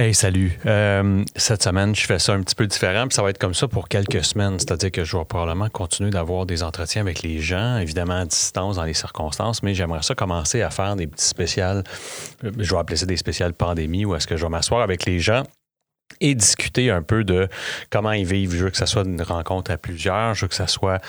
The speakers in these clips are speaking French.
Hey, salut. Euh, cette semaine, je fais ça un petit peu différent, puis ça va être comme ça pour quelques semaines. C'est-à-dire que je vais probablement continuer d'avoir des entretiens avec les gens, évidemment à distance dans les circonstances, mais j'aimerais ça commencer à faire des petits spéciales, euh, je vais appeler ça des spéciales pandémie, où est-ce que je vais m'asseoir avec les gens et discuter un peu de comment ils vivent. Je veux que ça soit une rencontre à plusieurs, je veux que ça soit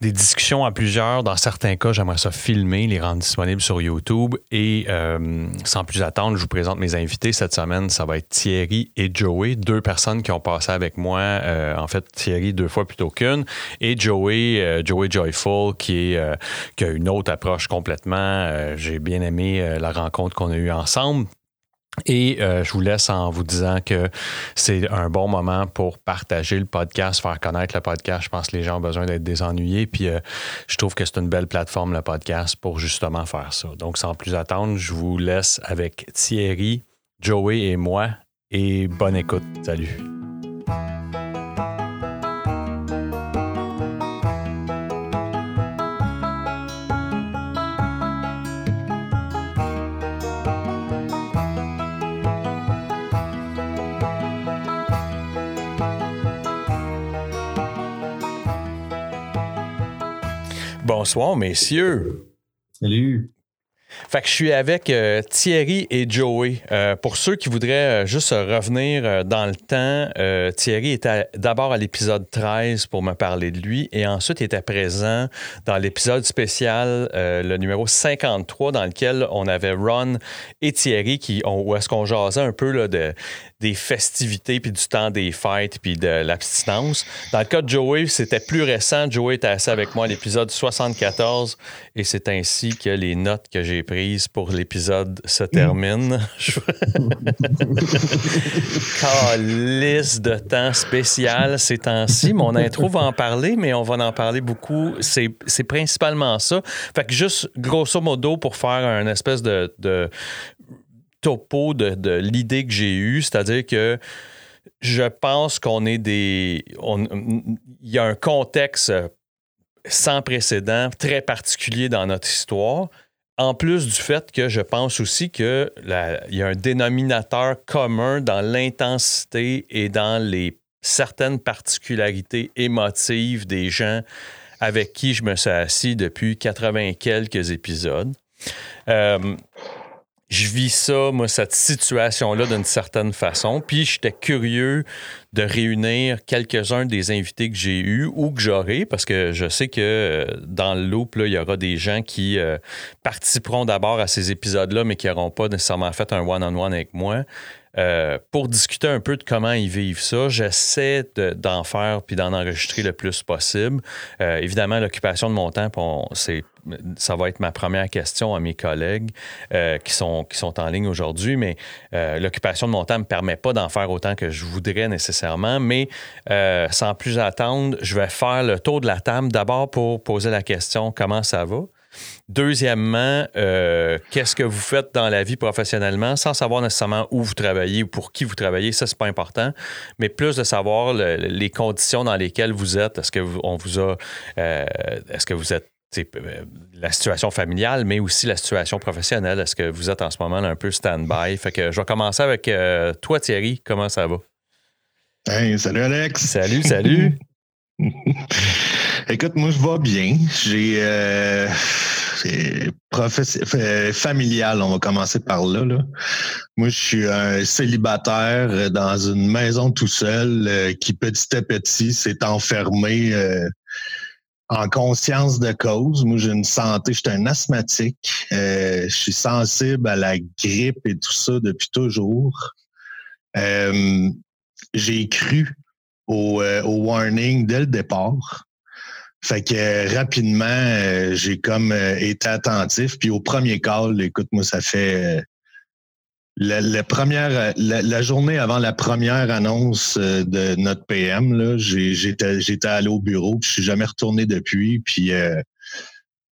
des discussions à plusieurs. Dans certains cas, j'aimerais ça filmer, les rendre disponibles sur YouTube. Et euh, sans plus attendre, je vous présente mes invités cette semaine. Ça va être Thierry et Joey, deux personnes qui ont passé avec moi. Euh, en fait, Thierry deux fois plutôt qu'une. Et Joey, euh, Joey Joyful, qui, est, qui a une autre approche complètement. J'ai bien aimé la rencontre qu'on a eue ensemble. Et euh, je vous laisse en vous disant que c'est un bon moment pour partager le podcast, faire connaître le podcast. Je pense que les gens ont besoin d'être désennuyés. Puis euh, je trouve que c'est une belle plateforme, le podcast, pour justement faire ça. Donc, sans plus attendre, je vous laisse avec Thierry, Joey et moi. Et bonne écoute. Salut. Bonsoir, messieurs. Salut. Fait que je suis avec euh, Thierry et Joey. Euh, pour ceux qui voudraient euh, juste revenir dans le temps, Thierry était d'abord à l'épisode 13 pour me parler de lui et ensuite il était présent dans l'épisode spécial, le numéro 53, dans lequel on avait Ron et Thierry qui ont, où est-ce qu'on jasait un peu là, de, des festivités, puis du temps des fêtes, puis de l'abstinence. Dans le cas de Joey, c'était plus récent. Joey était assis avec moi à l'épisode 74 et c'est ainsi que les notes que j'ai prises pour l'épisode se terminent. Calice de temps spécial ces temps-ci. Mon intro va en parler, mais on va en parler beaucoup. C'est principalement ça. Fait que juste, grosso modo, pour faire un espèce de, de topo de, l'idée que j'ai eue, c'est-à-dire que je pense qu'on est des. Il y a un contexte sans précédent, très particulier dans notre histoire. En plus du fait que je pense aussi qu'il y a un dénominateur commun dans l'intensité et dans les certaines particularités émotives des gens avec qui je me suis assis depuis 80 quelques épisodes. Euh, je vis ça, moi, cette situation-là d'une certaine façon. Puis j'étais curieux de réunir quelques-uns des invités que j'ai eus ou que j'aurai, parce que je sais que euh, dans le loop, il y aura des gens qui euh, participeront d'abord à ces épisodes-là, mais qui n'auront pas nécessairement fait un one-on-one avec moi. Euh, pour discuter un peu de comment ils vivent ça, j'essaie d'en faire puis d'en enregistrer le plus possible. évidemment, l'occupation de mon temps, c'est ça va être ma première question à mes collègues euh, qui, sont, qui sont en ligne aujourd'hui, mais euh, l'occupation de mon temps ne me permet pas d'en faire autant que je voudrais nécessairement. Mais euh, sans plus attendre, je vais faire le tour de la table d'abord pour poser la question comment ça va? Deuxièmement, qu'est-ce que vous faites dans la vie professionnellement sans savoir nécessairement où vous travaillez ou pour qui vous travaillez, ça, c'est pas important, mais plus de savoir les conditions dans lesquelles vous êtes. Est-ce que vous, on vous a. est-ce que vous êtes euh, la situation familiale, mais aussi la situation professionnelle? Est-ce que vous êtes en ce moment un peu stand-by? Fait que je vais commencer avec euh, toi, Thierry. Comment ça va? salut, Alex. Salut, salut. Écoute, moi, je vais bien. J'ai. Euh, familial, on va commencer par là, là, Moi, je suis un célibataire dans une maison tout seul qui, petit à petit, s'est enfermé en conscience de cause. Moi, j'ai une santé, je suis un asthmatique. Euh, je suis sensible à la grippe et tout ça depuis toujours. Euh, j'ai cru au, euh, au, warning dès le départ. Fait que rapidement, j'ai comme été attentif. Puis au premier call, écoute, moi, ça fait la, première, la, journée avant la première annonce euh, de notre PM, j'étais, allé au bureau, puis je suis jamais retourné depuis. Puis, euh,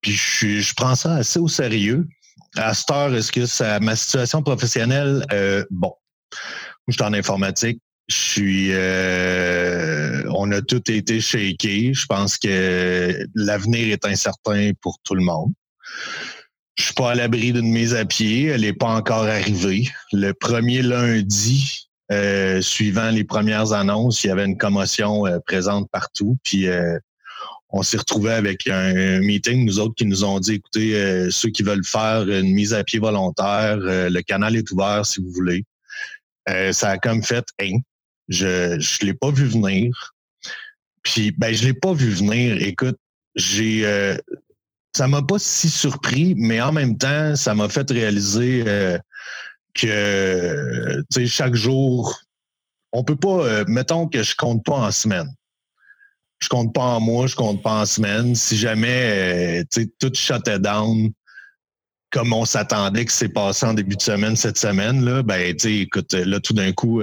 puis je, je, prends ça assez au sérieux. À cette heure, est-ce que ça, ma situation professionnelle, euh, bon, je suis en informatique. Je suis, on a tout été shaké. Je pense que l'avenir est incertain pour tout le monde. Je suis pas à l'abri d'une mise à pied. Elle n'est pas encore arrivée. Le premier lundi, euh, suivant les premières annonces, il y avait une commotion euh, présente partout. Puis euh, on s'est retrouvé avec un, meeting, nous autres qui nous ont dit, écoutez, ceux qui veulent faire une mise à pied volontaire, le canal est ouvert si vous voulez. ça a comme fait, hein, je ne l'ai pas vu venir. Puis, ben, je l'ai pas vu venir. Écoute, j'ai ça m'a pas si surpris, mais en même temps, ça m'a fait réaliser euh, que chaque jour, on peut pas, euh, mettons que je compte pas en semaine. Je compte pas en mois, je compte pas en semaine. Si jamais euh, tout shuttait down comme on s'attendait que c'est passé en début de semaine cette semaine, là, ben, écoute, là, tout d'un coup,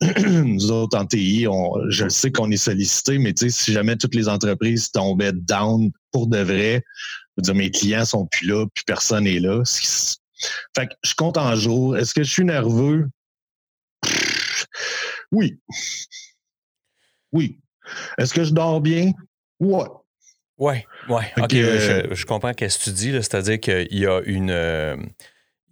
nous autres en TI, on, je sais qu'on est sollicité, mais si jamais toutes les entreprises tombaient down pour de vrai, je veux dire, mes clients sont plus là, puis personne n'est là. Fait que je compte en jours. Est-ce que je suis nerveux? Oui. Oui. Est-ce que je dors bien? Ouais. Oui, oui. OK, je, comprends ce que tu dis. C'est-à-dire qu'il y a une euh,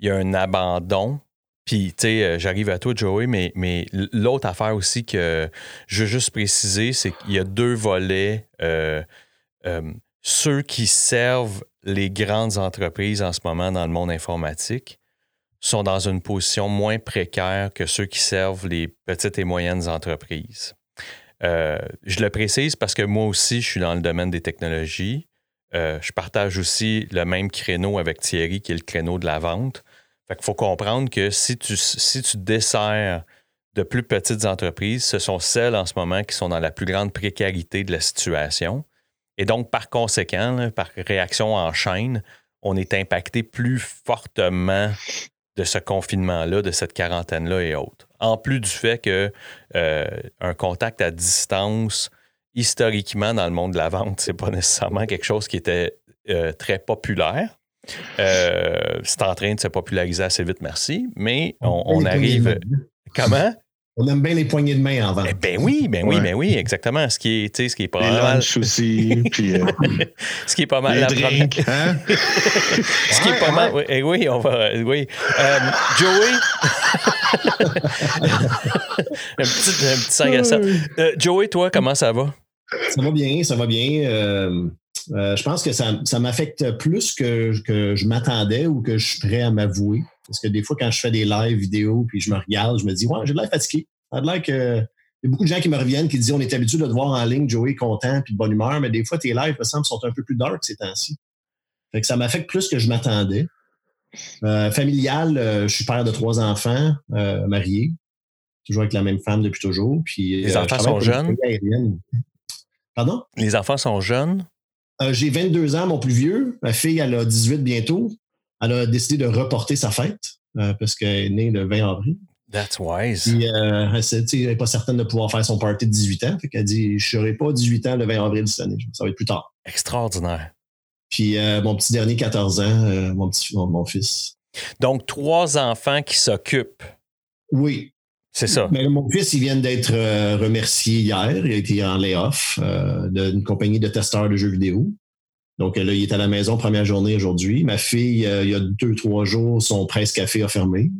il y a un abandon puis, tu sais, euh, j'arrive à toi, Joey, mais, mais l'autre affaire aussi que je veux juste préciser, c'est qu'il y a deux volets. Euh, euh, ceux qui servent les grandes entreprises en ce moment dans le monde informatique sont dans une position moins précaire que ceux qui servent les petites et moyennes entreprises. je le précise parce que moi aussi, je suis dans le domaine des technologies. je partage aussi le même créneau avec Thierry, qui est le créneau de la vente. Il faut comprendre que si tu, si tu desserres de plus petites entreprises, ce sont celles en ce moment qui sont dans la plus grande précarité de la situation. Et donc, par conséquent, par réaction en chaîne, on est impacté plus fortement de ce confinement-là, de cette quarantaine-là et autres. En plus du fait que euh, un contact à distance, historiquement, dans le monde de la vente, c'est pas nécessairement quelque chose qui était euh, très populaire. Euh, c'est en train de se populariser assez vite, merci. Mais on, arrive. Comment? On aime bien les poignées de main en vente. Eh ben oui, ben oui, ben oui, exactement. Ce qui est, ce qui est pas mal. aussi. puis, euh, ce qui est pas mal. La drinks, hein? ce qui est pas mal. Oui, eh oui, on va. Oui. Euh, Joey? un petit, un petit 5 à 7. Joey, toi, comment ça va? Ça va bien, ça va bien. Euh, je pense que ça, m'affecte plus que, que je m'attendais ou que je suis prêt à m'avouer. Parce que des fois, quand je fais des lives vidéo puis je me regarde, je me dis, ouais, j'ai de l'air fatigué. Ça a l'air que. Il y a beaucoup de gens qui me reviennent qui disent on est habitué de te voir en ligne, Joey, content puis de bonne humeur, mais des fois, tes lives, me semble, sont un peu plus dark ces temps-ci. Fait que ça m'affecte plus que je m'attendais. Euh, familial, euh, je suis père de trois enfants, marié, toujours avec la même femme depuis toujours. Puis, Les enfants sont jeunes? Pardon? Les enfants sont jeunes? Euh, j'ai 22 ans, mon plus vieux. Ma fille, elle a 18 bientôt. Elle a décidé de reporter sa fête euh, parce qu'elle est née le 20 avril. That's wise. Puis, euh, elle n'est pas certaine de pouvoir faire son party de 18 ans. Fait qu'elle dit Je ne serai pas 18 ans le 20 avril cette année. Ça va être plus tard. Extraordinaire. Puis mon petit dernier, 14 ans, mon, petit, mon, fils. Donc, trois enfants qui s'occupent. Oui. C'est ça. Mais mon fils, il vient d'être euh, remercié hier. Il a été en layoff euh, d'une compagnie de testeurs de jeux vidéo. Donc là, il est à la maison première journée aujourd'hui. Ma fille, euh, il y a deux, trois jours, son presse café a fermé.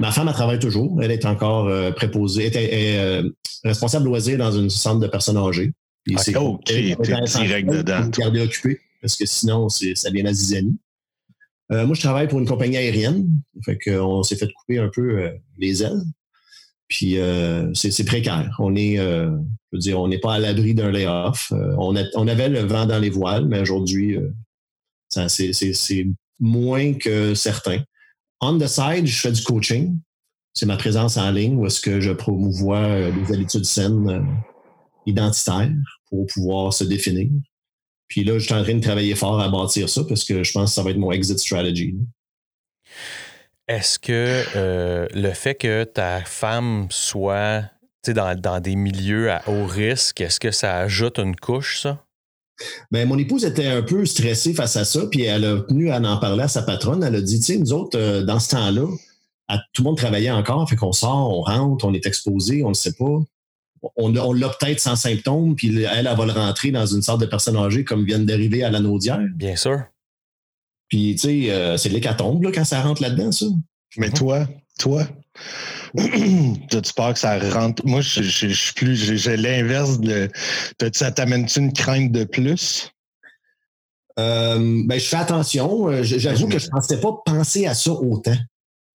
Ma femme, elle travaille toujours. Elle est encore préposée, elle est, responsable loisir dans une centre de personnes âgées. Ah, OK, direct dedans. garder occupé, parce que sinon, ça devient la zizanie. moi, je travaille pour une compagnie aérienne. Fait qu'on s'est fait couper un peu les ailes. Puis euh, c'est précaire. On est, euh, je veux dire, on n'est pas à l'abri d'un layoff. Euh, on, on, avait le vent dans les voiles, mais aujourd'hui, c'est moins que certains. On the side, je fais du coaching. C'est ma présence en ligne où est-ce que je promouvois des habitudes saines identitaires pour pouvoir se définir. Puis là, je suis en train de travailler fort à bâtir ça parce que je pense que ça va être mon exit strategy. Est-ce que euh, le fait que ta femme soit dans, dans des milieux à haut risque, est-ce que ça ajoute une couche, ça? Bien, mon épouse était un peu stressée face à ça, puis elle a tenu à en parler à sa patronne. Elle a dit, tu sais, nous autres, euh, dans ce temps-là, tout le monde travaillait encore, fait qu'on sort, on rentre, on est exposé, on ne sait pas. On, on l'a peut-être sans symptômes, puis elle, elle, va le rentrer dans une sorte de personne âgée comme viennent d'arriver à la naudière. Bien sûr. Puis, tu sais, euh, c'est l'hécatombe là, quand ça rentre là-dedans, ça. Mais toi, toi, as-tu peur que ça rentre? Moi, je, suis plus, j'ai j'ai l'inverse de. Ça t'amène-tu une crainte de plus? Euh, ben, je fais attention. Euh, J'avoue que je ne pensais pas penser à ça autant.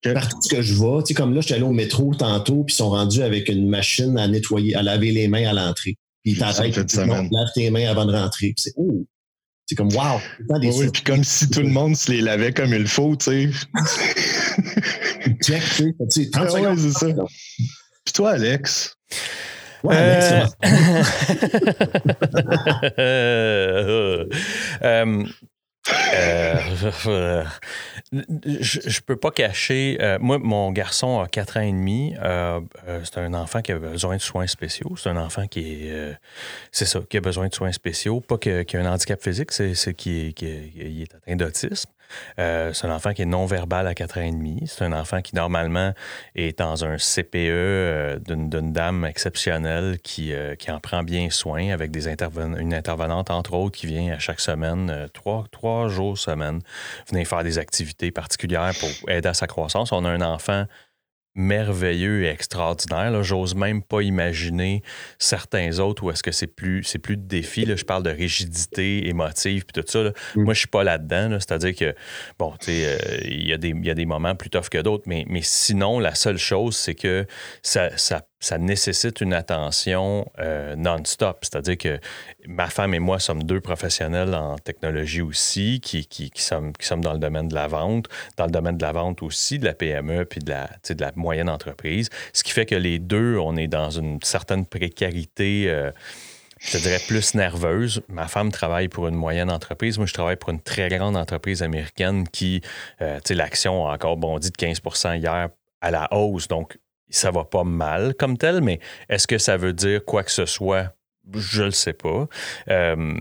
Ok. Partout ce que je vais, tu sais, comme là, je suis allé au métro tantôt, puis ils sont rendus avec une machine à nettoyer, à laver les mains à l'entrée. Puis ils Ça t'arrêtent, fait puis une ils disent, semaine. non, lave tes mains avant de rentrer. C'est oh! C'est comme wow! des Oui, puis comme si tout le monde se les lavait comme il faut, tu sais. check, tu sais, tu sais, 30 Ah ouais, c'est ça. Puis toi, Alex, Ouais, Alex, Euh. Euh, euh, je, peux pas cacher. euh, moi, mon garçon a 4 ans et demi. euh, c'est un enfant qui a besoin de soins spéciaux. C'est un enfant qui est. c'est ça, qui a besoin de soins spéciaux. Pas qu'il a un handicap physique, c'est qu'il est, qu'il est- il est atteint d'autisme. Euh, c'est un enfant qui est non-verbal à 4 ans et demi. C'est un enfant qui, normalement, est dans un CPE euh, d'une dame exceptionnelle qui, euh, qui en prend bien soin avec des interven- une intervenante, entre autres, qui vient à chaque semaine, trois, trois jours semaine, venir faire des activités particulières pour aider à sa croissance. On a un enfant merveilleux et extraordinaire. là. J'ose même pas imaginer certains autres où est-ce que c'est plus, c'est plus de défi. là. Je parle de rigidité émotive puis tout ça. là. Mm. Moi, je suis pas là-dedans. là. C'est-à-dire que, bon, tu sais, euh, il y, a des- il y a des moments plus tough que d'autres, mais, mais sinon, la seule chose, c'est que ça, ça, ça nécessite une attention euh, non-stop. C'est-à-dire que ma femme et moi sommes deux professionnels en technologie aussi, qui, qui, sommes, qui sommes dans le domaine de la vente, dans le domaine de la vente aussi, de la PME, puis de la, de la moyenne entreprise. Ce qui fait que les deux, on est dans une certaine précarité. euh, je dirais plus nerveuse. Ma femme travaille pour une moyenne entreprise. Moi, je travaille pour une très grande entreprise américaine qui, euh, tu sais, l'action a encore bondi de 15% hier à la hausse. Donc, ça va pas mal comme tel, mais est-ce que ça veut dire quoi que ce soit? Je le sais pas. Euh,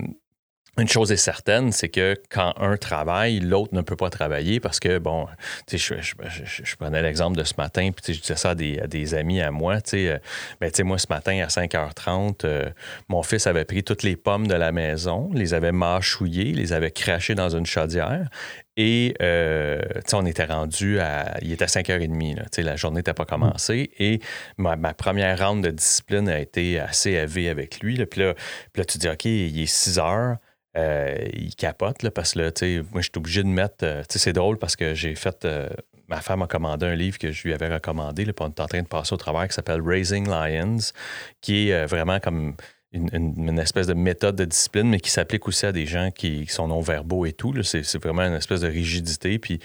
une chose est certaine, c'est que quand un travaille, l'autre ne peut pas travailler parce que, bon, tu sais, je, je- je- prenais l'exemple de ce matin, puis je disais ça à des, à amis à moi, tu sais, euh, ben, moi, ce matin, à 5h30, euh, mon fils avait pris toutes les pommes de la maison, les avait mâchouillées, les avait crachées dans une chaudière, et, euh, tu sais, on était rendu à. Il était 5h30, là, tu sais, la journée n'était pas commencée. Et ma, première ronde de discipline a été assez élevée avec lui. Là. Puis, là, puis là, tu dis, OK, il est 6 heures. Euh, il capote, là, parce que là, moi, je suis obligé de mettre. euh, c'est drôle parce que j'ai fait. euh, ma femme a commandé un livre que je lui avais recommandé, là, puis on est en train de passer au travail, qui s'appelle Raising Lions, qui est vraiment comme une, espèce de méthode de discipline, mais qui s'applique aussi à des gens qui, sont non-verbaux et tout. C'est vraiment une espèce de rigidité, puis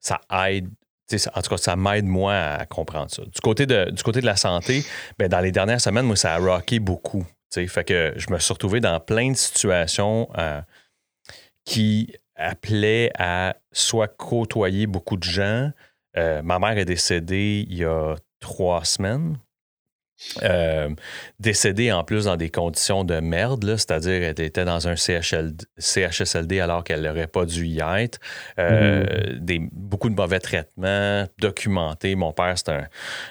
ça aide. En tout cas, ça m'aide, moi, à comprendre ça. Du côté de, du côté de la santé, ben, dans les dernières semaines, moi, ça a rocké beaucoup. Fait que je me suis retrouvé dans plein de situations euh, qui appelaient à soit côtoyer beaucoup de gens. Euh, ma mère est décédée il y a trois semaines. Euh, décédée en plus dans des conditions de merde, c'est-à-dire elle était dans un CHSLD alors qu'elle n'aurait pas dû y être. Euh, des, beaucoup de mauvais traitements documentés. Mon père, c'est un,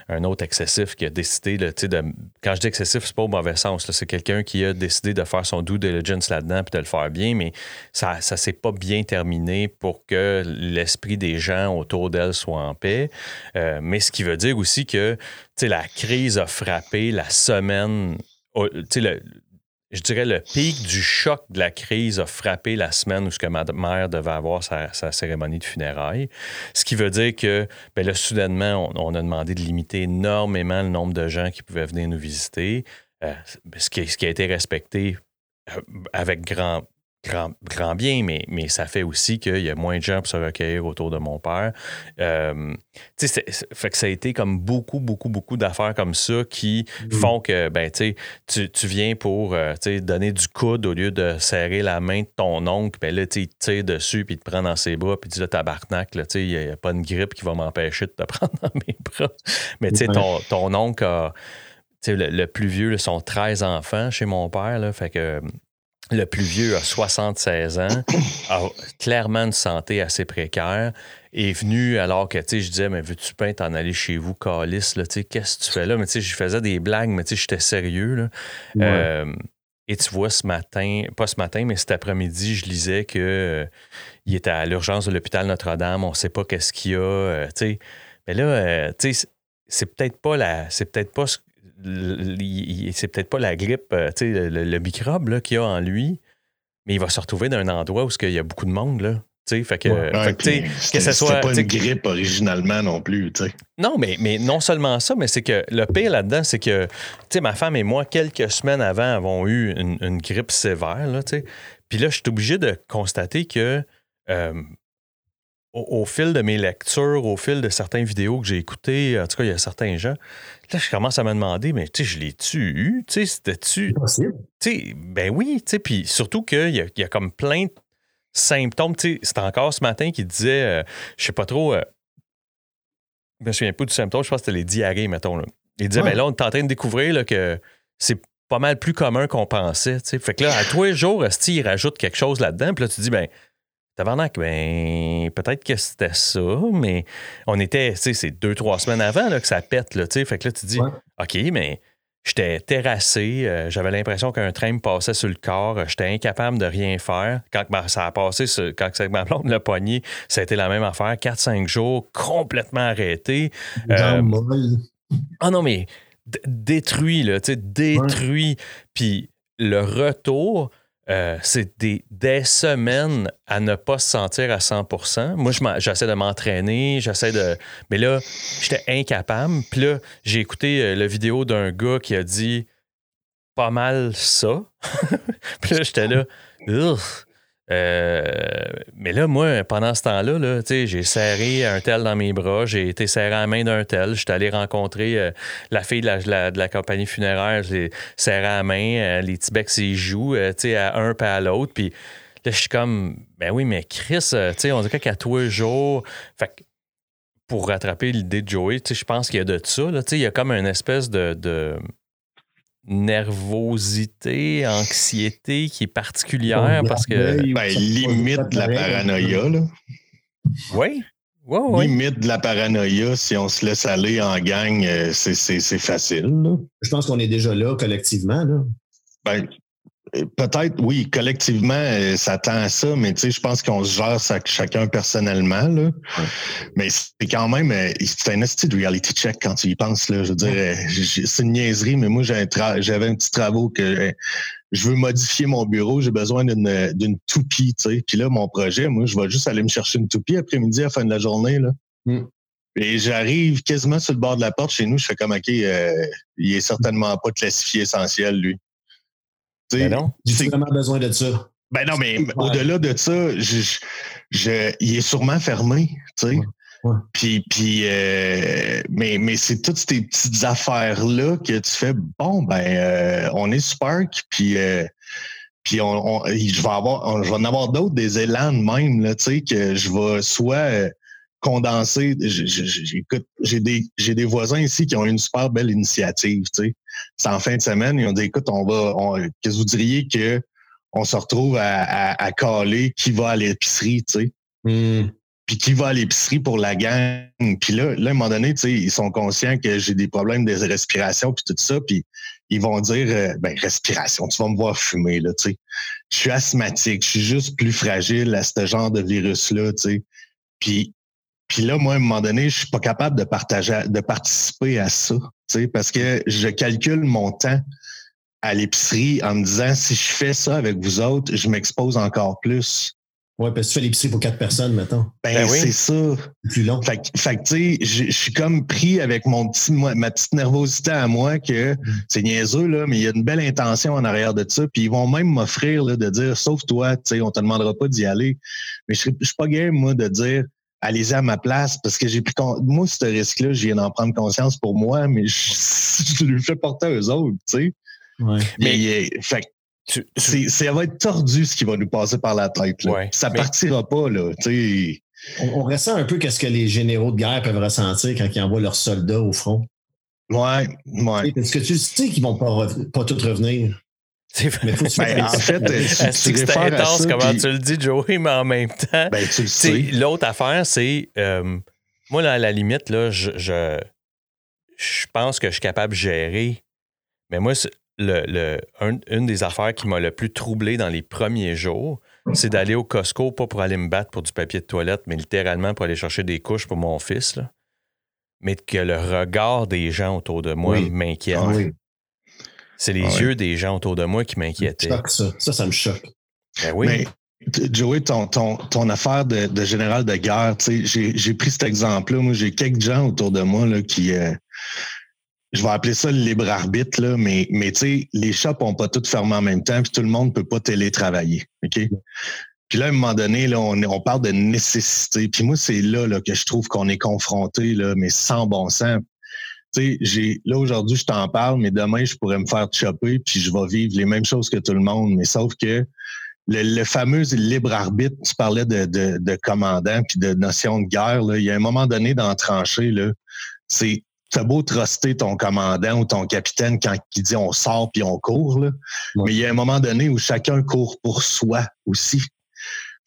un autre excessif qui a décidé, là, tu sais, de, quand je dis excessif, c'est pas au mauvais sens. C'est quelqu'un qui a décidé de faire son due diligence là-dedans puis de le faire bien, mais ça ça s'est pas bien terminé pour que l'esprit des gens autour d'elle soit en paix. Euh, mais ce qui veut dire aussi que la crise a frappé la semaine. le- je dirais le pic du choc de la crise a frappé la semaine où ce que ma mère devait avoir sa, sa cérémonie de funérailles. Ce qui veut dire que ben là, soudainement, on, on a demandé de limiter énormément le nombre de gens qui pouvaient venir nous visiter, euh, ce, qui, ce qui a été respecté euh, avec grand, grand, grand bien, mais, mais ça fait aussi qu'il y a moins de gens pour se recueillir autour de mon père. Euh, tu sais, fait que ça a été comme beaucoup, beaucoup, beaucoup d'affaires comme ça qui font que, ben, tu sais, tu- viens pour, euh, tu sais, donner du coude au lieu de serrer la main de ton oncle, ben là, tu sais, il te tire dessus, puis il te prend dans ses bras, puis tu dis, là, tabarnak, là, tu sais, il n'y a, pas une grippe qui va m'empêcher de te prendre dans mes bras. Mais, tu sais, ton, ton oncle a, le, le plus vieux, là, sont 13 enfants chez mon père, là, fait que le plus vieux a 76 ans, a clairement une santé assez précaire, est venu alors que, tu sais, je disais, mais veux-tu pas t'en aller chez vous, Calice, là, tu sais, qu'est-ce que tu fais là? Mais tu sais, je faisais des blagues, mais tu sais, j'étais sérieux, là. Ouais. Euh, Et tu vois, ce matin, pas ce matin, mais cet après-midi, je lisais qu'il euh, était à l'urgence de l'hôpital Notre-Dame. On ne sait pas qu'est-ce qu'il y a. Euh, mais là, euh, c'est peut-être pas la. C'est peut-être pas c'est peut-être pas la grippe, le, le, microbe qu'il y a en lui, mais il va se retrouver dans un endroit où il y a beaucoup de monde. Là. Fait que, que ce soit. pas une grippe originalement non plus. Non, mais, mais non seulement ça, mais c'est que le pire là-dedans, c'est que ma femme et moi, quelques semaines avant, avons eu une, grippe sévère. Là, Puis là, je suis obligé de constater que euh, au, fil de mes lectures, au fil de certaines vidéos que j'ai écoutées, en tout cas, il y a certains gens, là, je commence à me demander, mais tu sais, je l'ai-tu eu? Tu sais, c'était-tu. Ben oui, tu sais, puis surtout qu'il y, y, a comme plein de symptômes. C'est encore ce matin qu'il disait, euh, je sais pas trop, euh, je me souviens pas du symptôme, je pense que c'était les diarrhées, mettons. Là. Il disait, mais ben là, on est en train de découvrir que c'est pas mal plus commun qu'on pensait. Fait que là, à tous les jours, il rajoute quelque chose là-dedans? Puis là, tu dis, ben, tabarnak, ben, peut-être que c'était ça, mais on était, tu sais, c'est deux, trois semaines avant là, que ça pète, là, tu sais. Fait que là, tu dis, OK, mais J'étais terrassé, euh, j'avais l'impression qu'un train me passait sur le corps, j'étais incapable de rien faire. Quand ça a passé, quand ma blonde le poignet, ça a été la même affaire. 4-5 jours, complètement arrêté. Euh, ah non, mais détruit, là, tu sais, détruit. Puis le retour, euh, c'est des, semaines à ne pas se sentir à 100% Moi, j'essaie de m'entraîner, j'essaie de. Mais là, j'étais incapable. Puis là, j'ai écouté euh, la vidéo d'un gars qui a dit pas mal ça. puis là, j'étais là. Euh, mais là, moi, pendant ce temps-là, là, j'ai serré un tel dans mes bras, j'ai été serré à la main d'un tel. J'étais allé rencontrer euh, la fille de la, de la, compagnie funéraire, j'ai serré à la main, euh, les Tibecs s'y jouent, à un pas à l'autre. Puis là, je suis comme, ben oui, mais Chris, on dirait qu'à tous les jours. Fait pour rattraper l'idée de Joey, je pense qu'il y a de ça. Il y a comme une espèce de nervosité, anxiété qui est particulière parce que. Ben, limite de la paranoïa, là. Oui. Limite de la paranoïa, si on se laisse aller en gang, euh, c'est facile. Je pense qu'on est déjà là collectivement. Là. Ben, Peut-être, oui, collectivement, euh, ça tend à ça, mais tu sais, je pense qu'on se gère ça chacun personnellement. Là. Mais c'est quand même, euh, c'est un esti de reality check quand tu y penses. Là. Je veux dire, euh, c'est une niaiserie, mais moi, j'avais un petit travaux que je veux modifier mon bureau, j'ai besoin d'une toupie, tu sais. Puis là, mon projet, moi, je vais juste aller me chercher une toupie après-midi à la fin de la journée. Là. Mm. Et j'arrive quasiment sur le bord de la porte chez nous, je fais comme, OK, il est certainement pas classifié essentiel, lui. Ben non. J'ai vraiment besoin de ça. Ben non, mais au-delà de ça, je, il est sûrement fermé, tu sais. Puis, puis euh, mais, mais c'est toutes ces petites affaires-là que tu fais, bon, ben, euh, on est Spark, puis, euh, puis on, je vais avoir, je vais en avoir d'autres, des élans de même, là, tu sais, que je vais soit condenser. J'écoute, j'ai des, j'ai des voisins ici qui ont une super belle initiative, tu sais c'est en fin de semaine, ils ont dit écoute, on va, qu'est-ce que vous diriez que on se retrouve à, à, caler qui va à l'épicerie, tu sais? Hmm. Puis qui va à l'épicerie pour la gang? Puis là, là, à un moment donné, tu sais, ils sont conscients que j'ai des problèmes de respiration puis tout ça. Puis ils vont dire, euh, ben, respiration, tu vas me voir fumer, là, tu sais. Je suis asthmatique, je suis juste plus fragile à ce genre de virus-là, tu sais. Puis puis là, moi, à un moment donné, je suis pas capable de partager, de participer à ça, parce que je calcule mon temps à l'épicerie en me disant si je fais ça avec vous autres, je m'expose encore plus. Oui, parce que tu fais l'épicerie pour quatre personnes, maintenant. Ben, ben c'est ça. Plus long. Fait, fait tu sais, je suis comme pris avec mon petit, ma petite nervosité à moi que mm. c'est niaiseux, là, mais il y a une belle intention en arrière de ça. Puis ils vont même m'offrir de dire, sauf toi, tu sais, on te demandera pas d'y aller. Mais je suis pas game, moi, de dire, allez-y à ma place parce que j'ai pris moi ce risque-là, je viens d'en prendre conscience pour moi, mais je, je le fais porter à eux autres, tu sais. Ouais. Mais fait ça va être tordu ce qui va nous passer par la tête. Là. ça partira pas, là. Tu sais. On, ressent un peu qu'est-ce que les généraux de guerre peuvent ressentir quand ils envoient leurs soldats au front. Ouais, ouais. Est-ce que tu sais qu'ils vont pas, pas tous revenir? Mais faut ben, en fait, c'est intense comment tu le dis, Joey, mais en même temps, ben, tu sais. l'autre affaire, c'est euh, moi, là, à la limite, là, je, je, pense que je suis capable de gérer. Mais moi, le, une des affaires qui m'a le plus troublé dans les premiers jours, c'est d'aller au Costco, pas pour aller me battre pour du papier de toilette, mais littéralement pour aller chercher des couches pour mon fils. Là. Mais que le regard des gens autour de moi m'inquiète. Ah c'est les ah yeux des gens autour de moi qui m'inquiétaient. Ça. ça, ça me choque. Ben oui. Mais, Joey, ton, ton, ton affaire de, général de guerre, j'ai pris cet exemple-là. Moi, j'ai quelques gens autour de moi là, qui, euh, je vais appeler ça le libre arbitre, là, mais, mais tu sais, les shops n'ont pas tout fermé en même temps, puis tout le monde ne peut pas télétravailler. OK? Puis là, à un moment donné, là, on, on parle de nécessité. Puis moi, c'est là, là, que je trouve qu'on est confronté, là, mais sans bon sens. Tu sais, j'ai, là, aujourd'hui, je t'en parle, mais demain, je pourrais me faire chopper, puis je vais vivre les mêmes choses que tout le monde. Mais sauf que le, fameux libre arbitre, tu parlais de, de, de commandant puis de notion de guerre, là, il y a un moment donné dans trancher, là, c'est t'as beau truster ton commandant ou ton capitaine quand il dit on sort puis on court, là, mais il y a un moment donné où chacun court pour soi aussi.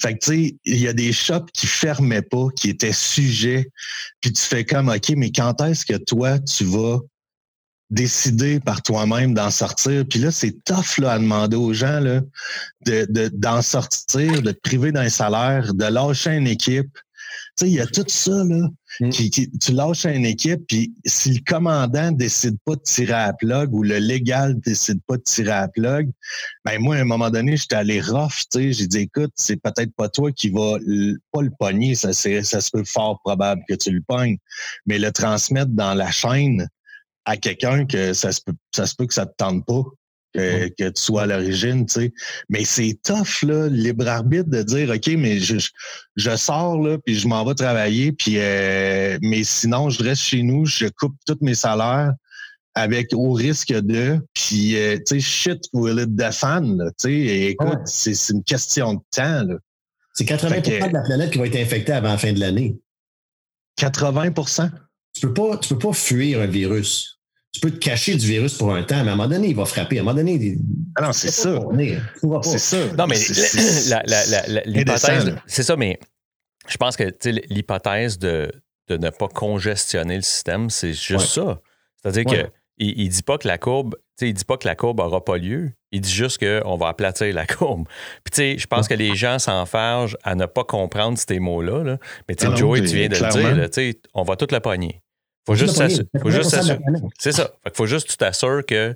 Fait que, tu sais, il y a des shops qui fermaient pas, qui étaient sujets, puis tu fais comme, OK, mais quand est-ce que toi, tu vas décider par toi-même d'en sortir? Puis là, c'est tough là, à demander aux gens là, de, d'en sortir, de te priver d'un salaire, de lâcher une équipe. Tu sais, il y a tout ça, là. Mm. Tu lâches une équipe, puis si le commandant décide pas de tirer à la plug ou le légal décide pas de tirer à la plug, ben moi, à un moment donné, j'étais allé rough, tu sais, j'ai dit, écoute, c'est peut-être pas toi qui va pas le pogner, ça, ça se peut fort probable que tu le pognes, mais le transmettre dans la chaîne, à quelqu'un que ça se peut, ça se peut que ça te tente pas. Que, que tu sois à l'origine, tu sais. Mais c'est tough, là, libre arbitre de dire, OK, mais je, je sors, là, puis je m'en vais travailler, puis, euh, mais sinon, je reste chez nous, je coupe tous mes salaires avec au risque de, puis, euh, tu sais, shit will it defend, tu sais. Écoute, c'est une question de temps, là. C'est 80% de la planète qui va être infectée avant la fin de l'année. 80 Tu peux pas, tu peux pas fuir un virus tu peux te cacher du virus pour un temps, mais à un moment donné, il va frapper. À un moment donné, ah non, c'est ça. C'est ça. Non, mais l'hypothèse, c'est ça, mais je pense que l'hypothèse de, de ne pas congestionner le système, c'est juste ça. C'est-à-dire qu'il que il, dit pas que la courbe, il dit pas que la courbe n'aura pas lieu. Il dit juste qu'on va aplatir la courbe. Puis tu sais, je pense que les gens s'enfargent à ne pas comprendre ces mots-là. Là. Mais tu sais, ah Joey, tu viens de le dire, on va tout la pogner. Faut juste juste C'est ça. Fait faut juste que tu t'assures que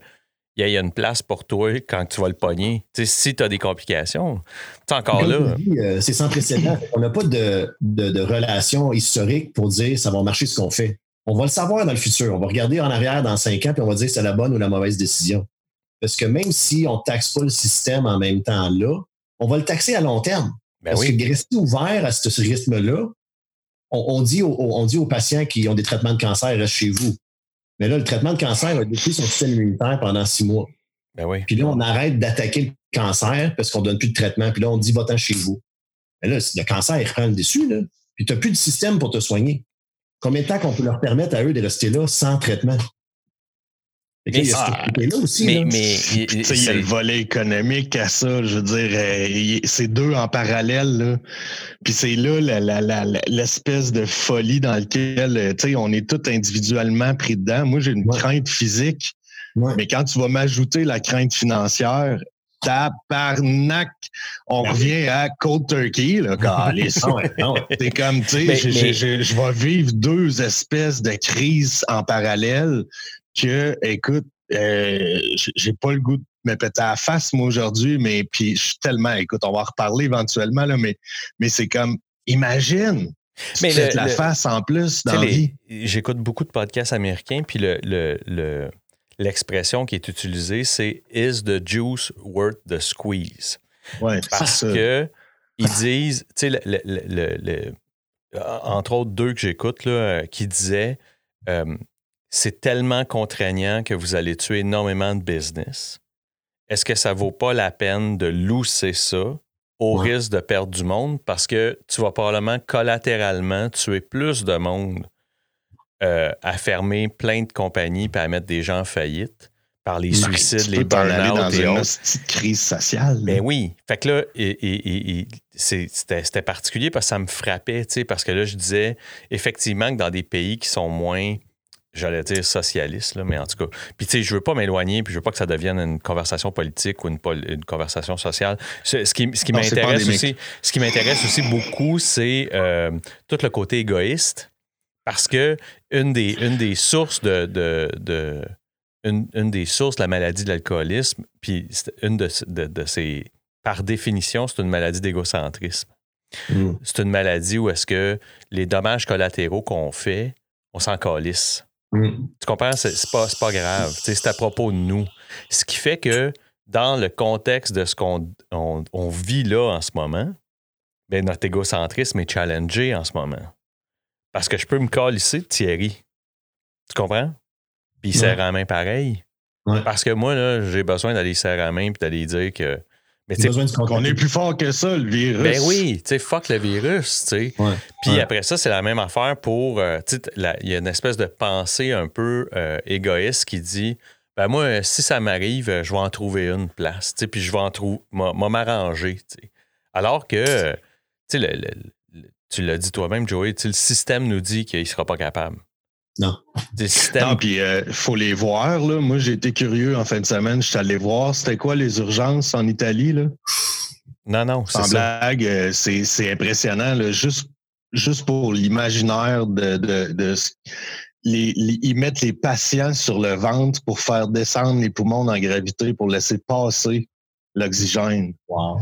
il y a une place pour toi quand tu vas le pogner. si tu as des complications, tu encore là. Euh, c'est sans précédent. On n'a pas de, de, relation historique pour dire ça va marcher ce qu'on fait. On va le savoir dans le futur. On va regarder en arrière dans cinq ans et on va dire c'est la bonne ou la mauvaise décision. Parce que même si on ne taxe pas le système en même temps là, on va le taxer à long terme. Ben Parce que rester ouvert à ce rythme-là, on, dit aux, on dit aux patients qui ont des traitements de cancer, reste chez vous. Mais là, le traitement de cancer a détruit son système immunitaire pendant six mois. Ben oui. Puis là, on arrête d'attaquer le cancer parce qu'on ne donne plus de traitement. Puis là, on dit va-t'en chez vous. Mais là, le cancer, il reprend le dessus. Là. Puis tu n'as plus de système pour te soigner. Combien de temps qu'on peut leur permettre à eux de rester là sans traitement? Mais, il y a le volet économique à ça. Je veux dire, euh, c'est deux en parallèle. Puis c'est là l'espèce de folie dans laquelle euh, on est tous individuellement pris dedans. Moi, j'ai une crainte physique, mais quand tu vas m'ajouter la crainte financière, tabarnak, on ben revient à Cold Turkey, là, C'est comme, tu sais, je vais vivre deux espèces de crises en parallèle que, écoute, euh, j'ai pas le goût de me péter à la face, moi, aujourd'hui, mais puis je suis tellement, écoute, on va en reparler éventuellement, là, mais, mais c'est comme, imagine, mais la face en plus dans J'écoute beaucoup de podcasts américains, puis le, le, l'expression qui est utilisée, c'est Is the juice worth the squeeze? Ouais, Parce que ils disent, tu sais, le, entre autres deux que j'écoute, là, qui disaient euh, c'est tellement contraignant que vous allez tuer énormément de business. Est-ce que ça vaut pas la peine de lousser ça au risque de perdre du monde? Parce que tu vas probablement collatéralement tuer plus de monde euh, à fermer plein de compagnies et à mettre des gens en faillite par les suicides, les burn-out dans une crise sociale. Ben oui. Fait que là, c'était particulier parce que ça me frappait, parce que là, je disais effectivement que dans des pays qui sont moins j'allais dire socialiste, là, mais en tout cas. Puis, tu sais, je veux pas m'éloigner, puis je veux pas que ça devienne une conversation politique ou une, une conversation sociale. Ce, ce qui, ce qui m'intéresse aussi, ce qui m'intéresse aussi beaucoup, c'est euh, tout le côté égoïste, parce que une des, une des sources de, de, de une, une, des sources de la maladie de l'alcoolisme, puis une de, de, de ces, par définition, c'est une maladie d'égocentrisme. Mm. C'est une maladie où est-ce que les dommages collatéraux qu'on fait, on s'en calisse. Mm. Tu comprends? C'est pas, pas grave. C'est à propos de nous. Ce qui fait que dans le contexte de ce qu'on on, vit là en ce moment, ben notre égocentrisme est challengé en ce moment. Parce que je peux me calisser de Thierry. Tu comprends? Puis il serre la main pareil. Parce que moi, là, j'ai besoin d'aller serrer la main et d'aller dire que on est plus fort que ça, le virus. Ben oui, tu sais, fuck le virus, tu sais. Puis après ça, c'est la même affaire pour. Euh, il y a une espèce de pensée un peu euh, égoïste qui dit ben moi, si ça m'arrive, je vais en trouver une place, tu puis je vais en trouver, m'arranger, tu Alors que, tu tu l'as dit toi-même, Joey, le système nous dit qu'il ne sera pas capable. Non. Des systèmes. Non, puis il euh, faut les voir. Là. Moi, j'ai été curieux en fin de semaine. Je suis allé voir. C'était quoi les urgences en Italie? Là? Non, non. Sans blague, euh, c'est impressionnant. Là. Juste, juste pour l'imaginaire de, de, de les, ils mettent les patients sur le ventre pour faire descendre les poumons en gravité pour laisser passer l'oxygène. Wow.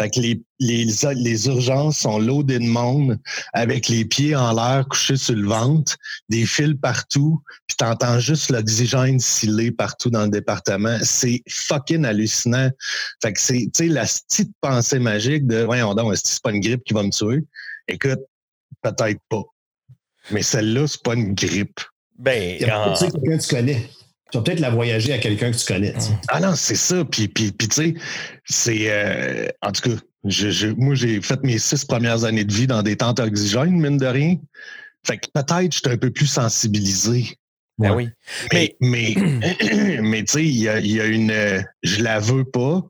Fait que les, les, les urgences sont loadées de monde avec les pieds en l'air couchés sur le ventre, des fils partout, puis t'entends juste l'oxygène sciller partout dans le département. C'est fucking hallucinant. Fait que c'est, tu sais, la petite pensée magique de, voyons donc, est-ce que c'est pas une grippe qui va me tuer? Écoute, peut-être pas. Mais celle-là, c'est pas une grippe. Ben, quand... tu quelqu'un que tu connais. Tu vas peut-être la voyager à quelqu'un que tu connais. Ah non, c'est ça. Puis, puis, puis tu sais, c'est. Euh, en tout cas, je, moi, j'ai fait mes six premières années de vie dans des tentes oxygène, mine de rien. Fait que peut-être je suis un peu plus sensibilisé. Ben oui. Mais, mais, mais, tu sais, il y a, y a, une. Je la veux pas.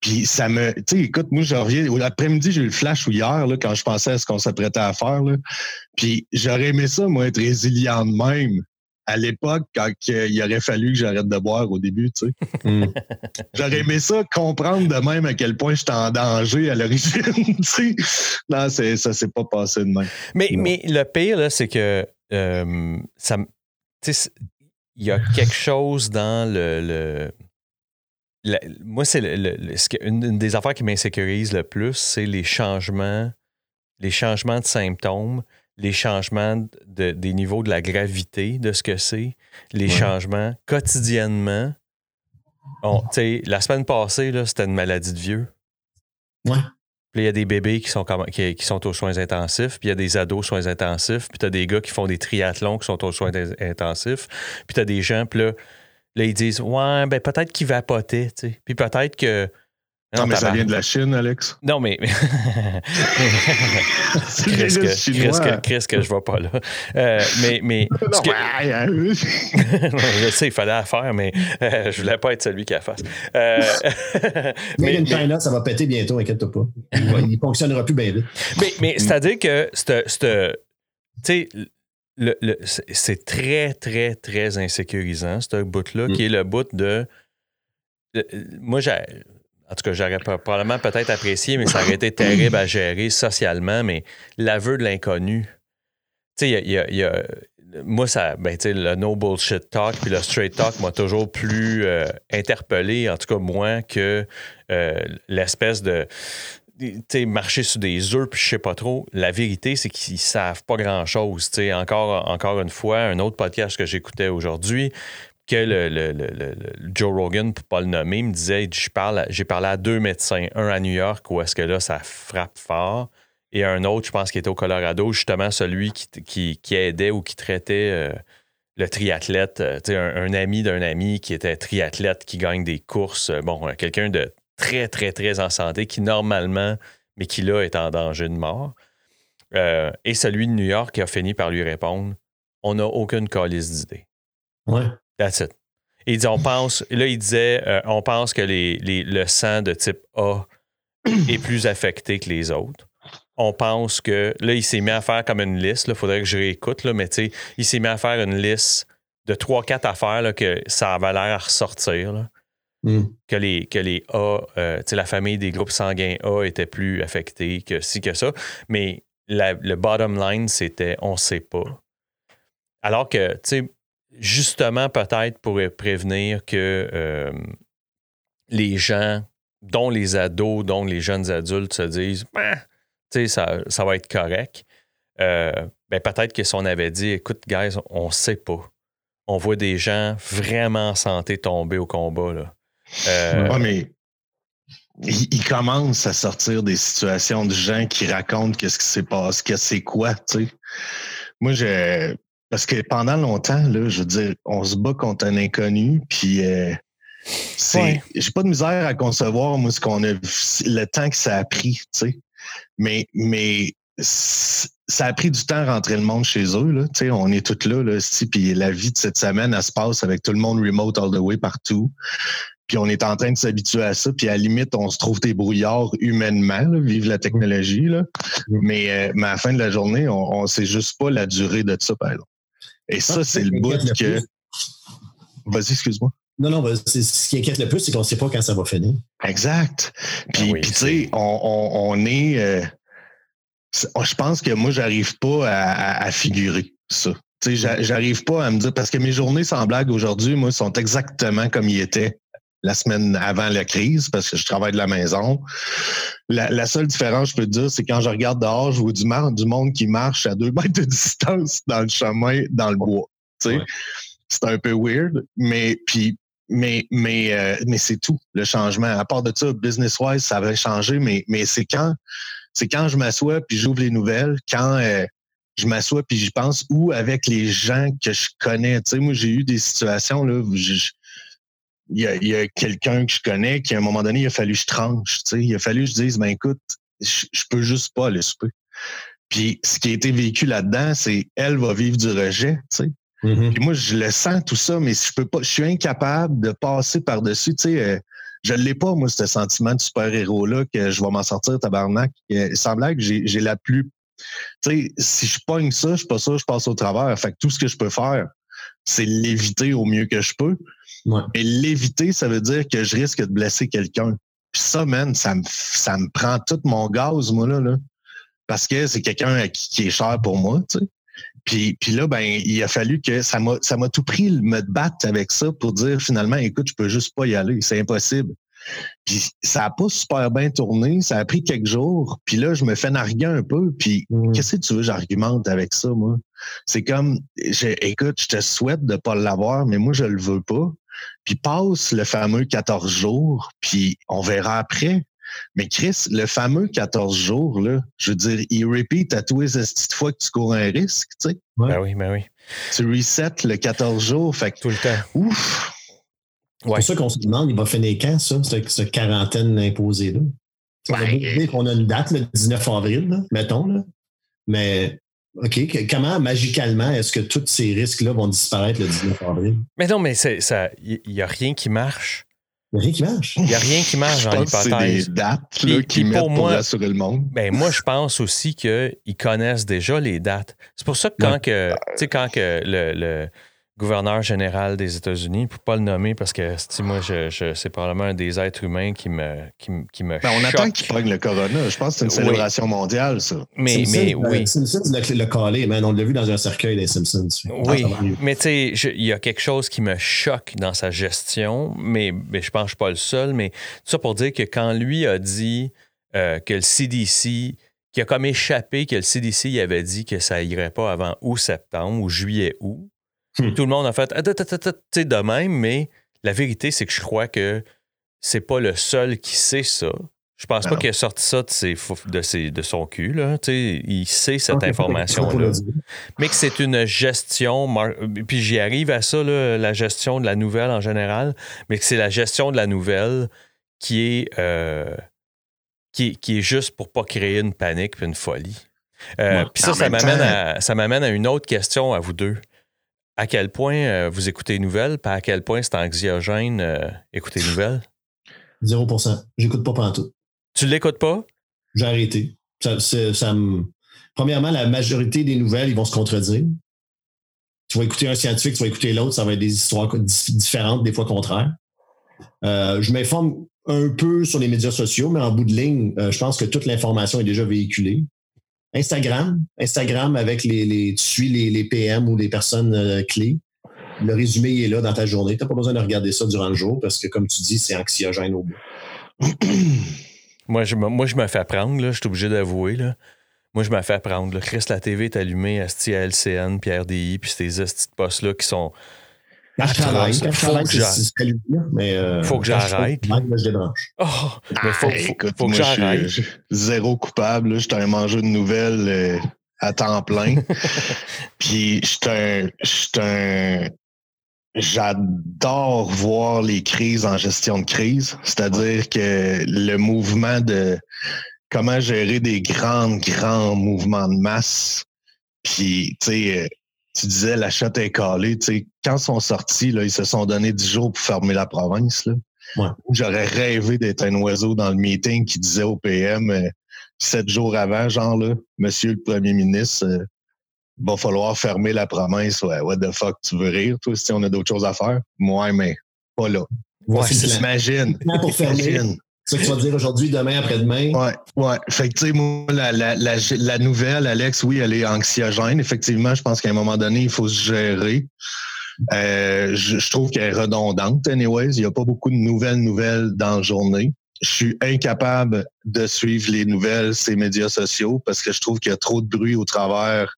Puis ça me. Tu sais, écoute, moi, je reviens. L'après-midi, j'ai eu le flash ou hier, là, quand je pensais à ce qu'on s'apprêtait à faire. Là. Puis j'aurais aimé ça, moi, être résilient de même à l'époque, quand il aurait fallu que j'arrête de boire au début, tu sais. Hmm. J'aurais aimé ça, comprendre de même à quel point j'étais en danger à l'origine, tu sais. Non, ça s'est pas passé de même. Mais, mais le pire, c'est que euh, ça il y a quelque chose dans le. moi, c'est une, des affaires qui m'insécurise le plus, c'est les changements, les changements de symptômes les changements de, des niveaux de la gravité de ce que c'est, les changements quotidiennement. la semaine passée, c'était une maladie de vieux. Ouais. Puis il y a des bébés qui sont, qui, sont aux soins intensifs, puis il y a des ados aux soins intensifs, puis tu as des gars qui font des triathlons qui sont aux soins intensifs, puis tu as des gens, puis là, là, ils disent Ouais, ben peut-être qu'ils vapotaient, puis peut-être que non, mais ça vient de la Chine, Alex. Non, mais. Qu'est-ce que, que, je vois pas là. Euh, mais. mais non, que... je sais, il fallait la faire, mais euh, je voulais pas être celui qui la fasse. Euh... mais une China, ça va péter bientôt, inquiète-toi pas. Il, ne fonctionnera plus bien vite. Mais, mais c'est-à-dire que tu sais, le, le, c'est très, très, très insécurisant, ce bout-là, qui mm. est le bout de. moi, j'ai en tout cas, j'aurais probablement peut-être apprécié, mais ça aurait été terrible à gérer socialement, mais l'aveu de l'inconnu. Tu sais, il y a, moi, ça, ben, le no bullshit talk puis le straight talk m'a toujours plus euh, interpellé, en tout cas moi, que euh, l'espèce de marcher sur des œufs, puis je sais pas trop. La vérité, c'est qu'ils savent pas grand-chose. Encore, encore une fois, un autre podcast que j'écoutais aujourd'hui, que le, Joe Rogan, pour pas le nommer, me disait j'ai parlé à deux médecins, un à New York où est-ce que là, ça frappe fort, et un autre, je pense, qui était au Colorado, justement celui qui, qui, aidait ou qui traitait euh, le triathlète, euh, un, un, ami d'un ami qui était triathlète, qui gagne des courses, euh, bon, quelqu'un de très, très, très en santé, qui normalement, mais qui là est en danger de mort. et celui de New York qui a fini par lui répondre On n'a aucune calice d'idée. Ouais. That's it. Il dit, on pense, là, il disait, euh, on pense que les, le sang de type A est plus affecté que les autres. On pense que, là, il s'est mis à faire comme une liste, il faudrait que je réécoute, là, mais tu sais, il s'est mis à faire une liste de 3-4 affaires là, que ça avait l'air à ressortir. là. Hmm. Que les, que les A, euh, tu sais, la famille des groupes sanguins A était plus affectée que ci, que ça. Mais la- le bottom line, c'était on sait pas. Alors que, tu sais, justement, peut-être pour prévenir que euh, les gens, dont les ados, dont les jeunes adultes, se disent, Ah, sais, ça, ça va être correct. Euh, ben peut-être que si on avait dit, écoute, guys, on sait pas. On voit des gens vraiment en santé tomber au combat. Là. Euh, mais il, il commence à sortir des situations de gens qui racontent qu'est-ce qui s'est passé, que c'est quoi, tu sais. Moi, j'ai. Parce que pendant longtemps, là, je veux dire, on se bat contre un inconnu, puis euh, c'est. Ouais. J'ai pas de misère à concevoir, moi, ce qu'on a le temps que ça a pris, tu sais. Mais, mais ça a pris du temps à rentrer le monde chez eux, là. Tu sais, on est tous là, là, si, puis la vie de cette semaine, elle se passe avec tout le monde remote all the way partout. Puis on est en train de s'habituer à ça. Puis à la limite, on se trouve des brouillards humainement, là, vive la technologie. Là. Mais, euh, mais à la fin de la journée, on ne sait juste pas la durée de ça, par exemple. Et ça, c'est le bout que. Vas-y, excuse-moi. Non, non, ben, ce qui inquiète le plus, c'est qu'on ne sait pas quand ça va finir. Exact. Puis, Ah oui, puis, tu sais, on, on, on est. euh, c'est- je pense que moi, j'arrive pas à, à- à figurer ça. Tu sais, j'a- j'arrive pas à me dire. Parce que mes journées, sans blague, aujourd'hui, moi, sont exactement comme ils étaient la semaine avant la crise, parce que je travaille de la maison. La, la seule différence, je peux te dire, c'est quand je regarde dehors, je vois du, mar- du monde qui marche à deux mètres de distance dans le chemin, dans le bois. Ouais. c'est un peu weird, mais puis mais, mais, euh, mais c'est tout, le changement. À part de ça, business-wise, ça va changer, mais, mais c'est quand c'est quand je m'assois puis j'ouvre les nouvelles, quand euh, je m'assois puis j'y pense, ou avec les gens que je connais. Tu sais, moi, j'ai eu des situations là où je- il y a, il y a quelqu'un que je connais qui, à un moment donné, il a fallu que je tranche. Tu sais, il a fallu que je dise, ben écoute, je, je peux juste pas aller souper. Puis ce qui a été vécu là-dedans, c'est elle va vivre du rejet. Tu sais. Mhm. Puis moi, je le sens tout ça, mais je peux pas, je suis incapable de passer par-dessus. Tu sais, euh, je l'ai pas, moi, ce sentiment de super-héros-là, que je vais m'en sortir, tabarnak. Euh, sans blague, j'ai j'ai la plus. Tu sais, si je pogne ça, je suis pas sûr, je passe au travers. Fait que tout ce que je peux faire, c'est l'éviter au mieux que je peux. Ouais. Et l'éviter, ça veut dire que je risque de blesser quelqu'un. Puis ça, man, ça me, ça me prend tout mon gaz, moi, là. là. Parce que c'est quelqu'un qui, qui est cher pour moi, tu sais. Puis, puis là, ben, il a fallu que ça m'a, ça m'a tout pris de me battre avec ça pour dire finalement, écoute, je peux juste pas y aller, c'est impossible. Puis ça a pas super bien tourné, ça a pris quelques jours. Puis là, je me fais narguer un peu. Puis Mhm. qu'est-ce que tu veux, j'argumente avec ça, moi? C'est comme, j'ai- écoute, je te souhaite de pas l'avoir, mais moi, je le veux pas. Puis passe le fameux 14 jours, puis on verra après. Mais Chris, le fameux 14 jours, là, je veux dire, il repeat à tous les petites fois que tu cours un risque, tu sais. Ben oui, ben oui. Tu reset le 14 jours, fait que, Tout le temps. ouf! C'est Ouais. pour ça qu'on se demande, il va finir quand, ça, cette, cette quarantaine imposée-là? On a Ben, a une date, le 19 avril, là, mettons, là. mais OK, que- comment magicalement est-ce que tous ces risques-là vont disparaître le 19 avril? Mais non, mais. Il n'y a rien qui marche. Il n'y a rien qui marche. Il n'y a rien qui marche dans que c'est des l'hypothèse. dates là, puis pour mettent pour moi- rassurer le monde. Ben, moi, je pense aussi qu'ils connaissent déjà les dates. C'est pour ça que quand, que, tu sais, quand que le, le gouverneur général des États-Unis, pour pas le nommer parce que tu sais, moi, je, je- c'est probablement un des êtres humains qui me, qui, me- qui me Ben, on choque. attend qu'il pogne le corona. Je pense que c'est une Oui. célébration mondiale, ça. Mais, Simpsons, mais oui. Simpsons le, le calé, man. On l'a vu dans un cercueil des Simpsons. Oui, Ah, mais tu sais, il y a quelque chose qui me choque dans sa gestion, mais, mais je pense que je suis pas le seul. Mais tout ça pour dire que quand lui a dit euh, que le CDC, qui a comme échappé que le CDC il avait dit que ça irait pas avant août-septembre ou juillet-août, Hmm. tout le monde a fait Ah, de même, mais la vérité, c'est que je crois que c'est pas le seul qui sait ça. Je pense pas qu'il a sorti ça de, ses, de, ses- de son cul. Là. Il sait cette information-là mais que c'est une gestion, puis j'y arrive à ça, là, la gestion de la nouvelle en général, mais que c'est la gestion de la nouvelle qui est, euh, qui, est- qui est juste pour pas créer une panique puis une folie. Euh, Ouais. puis ça, ça m'amène, à, ça m'amène à une autre question à vous deux. À quel point euh, vous écoutez les nouvelles, puis à quel point c'est anxiogène euh, écouter les nouvelles? 0% J'écoute pas pantoute. Tu l'écoutes pas? J'ai arrêté. Ça, c'est- ça me- Premièrement, la majorité des nouvelles, ils vont se contredire. tu vas écouter un scientifique, tu vas écouter l'autre, ça va être des histoires différentes, des fois contraires. Euh, je m'informe un peu sur les médias sociaux, mais en bout de ligne, euh, je pense que toute l'information est déjà véhiculée. Instagram, Instagram avec les, tu suis les, PM ou les personnes euh, clés. Le résumé est là dans ta journée. Tu n'as pas besoin de regarder ça durant le jour parce que, comme tu dis, c'est anxiogène au bout. moi, je, moi, je me fais prendre, là, je suis obligé d'avouer. Là. Moi, je me fais prendre. Là. Chris, la TV est allumée à LCN, puis RDI, puis ces postes-là qui sont quand je travaille, quand je travaille, c'est mais euh, faut que j'arrête. Je débranche. Oh, mais faut, ah, écoute, faut que j'arrête. Zéro coupable. J'étais un mangeur de nouvelles euh, à temps plein. Puis j'étais un, un J'adore voir les crises en gestion de crise, c'est-à-dire que le mouvement de comment gérer des grands, grands mouvements de masse. Puis, tu sais, euh, tu disais la chatte est calée. Tu sais, quand ils sont sortis, là, ils se sont donné dix jours pour fermer la province. Là. J'aurais rêvé d'être un oiseau dans le meeting qui disait au PM euh, sept jours avant, genre là, Monsieur le Premier ministre, euh, va falloir fermer la province. Ouais, what the fuck, tu veux rire, toi, si on a d'autres choses à faire? Moi, mais pas là. Ouais. Pour fermer. C'est ça que tu vas dire aujourd'hui, demain, après-demain. Ouais, ouais. Fait que, tu sais, moi, la, la, la, la, nouvelle, Alex, oui, elle est anxiogène. Effectivement, je pense qu'à un moment donné, il faut se gérer. Euh, je, je, trouve qu'elle est redondante, anyways. Il n'y a pas beaucoup de nouvelles nouvelles dans la journée. Je suis incapable de suivre les nouvelles, ces médias sociaux, parce que je trouve qu'il y a trop de bruit au travers.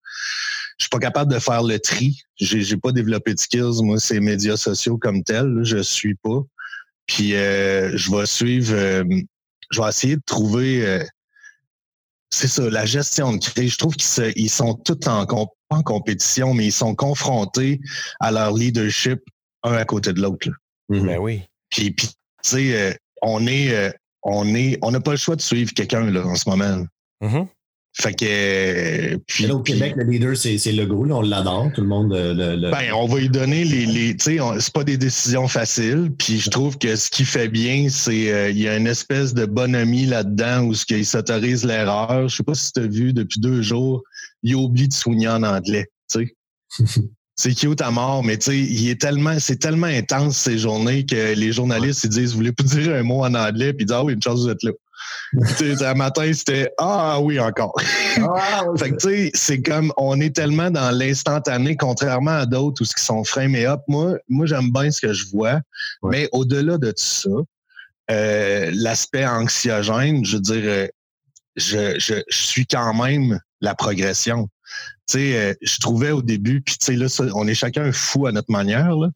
Je suis pas capable de faire le tri. J'ai, j'ai pas développé de skills, moi, ces médias sociaux comme tels. Je suis pas. Puis euh, je vais suivre, euh, je vais essayer de trouver, euh, c'est ça, la gestion de crise. Je trouve qu'ils sont tous en, en compétition, mais ils sont confrontés à leur leadership un à côté de l'autre. Mm-hmm. Ben oui. Puis, puis tu sais, on est, on est, on n'a pas le choix de suivre quelqu'un là en ce moment. Fait que. Puis, là, au Québec, le leader, c'est Legault. on l'adore. Tout le monde. Euh, le, Ben, on va lui donner les. les tu sais, c'est pas des décisions faciles. Puis je trouve que ce qui fait bien, c'est. Euh, il y a une espèce de bonhomie là-dedans où il s'autorise l'erreur. Je sais pas si tu as vu depuis deux jours, il oublie de soigner en anglais. Tu sais. c'est cute à mort, mais tu sais, il est tellement, c'est tellement intense ces journées que les journalistes ils disent, vous voulez pas dire un mot en anglais, puis ils disent, ah oui, une chance vous êtes là un matin, c'était Ah oui, encore. Ah, fait que tu sais, c'est comme on est tellement dans l'instantané, contrairement à d'autres où ce qui sont framés up. Moi, moi j'aime bien ce que je vois. Mais au-delà de tout ça, euh, l'aspect anxiogène, je veux dire, euh, je, je, suis quand même la progression. Tu sais, euh, je trouvais au début, puis tu sais, là, on est chacun fou à notre manière, là.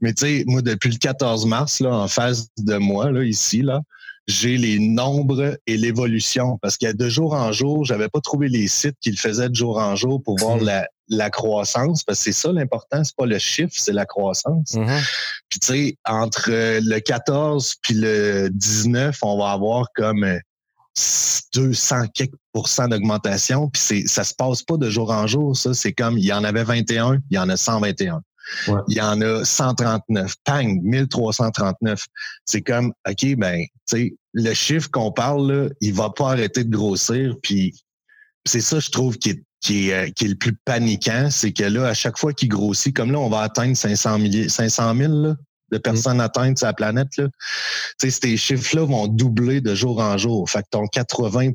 Mais tu sais, moi, depuis le 14 mars, là, en face de moi, là, ici, là, j'ai les nombres et l'évolution. Parce qu'il y a de jour en jour, j'avais pas trouvé les sites qui le faisaient de jour en jour pour voir la, la croissance. Parce que c'est ça l'important, c'est pas le chiffre, c'est la croissance. Mm-hmm. Puis tu sais, entre le 14 puis le 19, on va avoir comme 200 euh, quelques d'augmentation. Puis ça se passe pas de jour en jour, ça. C'est comme, il y en avait 21, il y en a 121. Il y en a 139. Pang, 1339. C'est comme, OK, ben, tu sais, le chiffre qu'on parle, là, il va pas arrêter de grossir. Puis c'est ça, je trouve, qui est, qui est, euh, qui est le plus paniquant. C'est que là, à chaque fois qu'il grossit, comme là, on va atteindre 500, 500 000 là, de mm. personnes atteintes sur la planète. Là. ces chiffres-là vont doubler de jour en jour. Fait que ton 80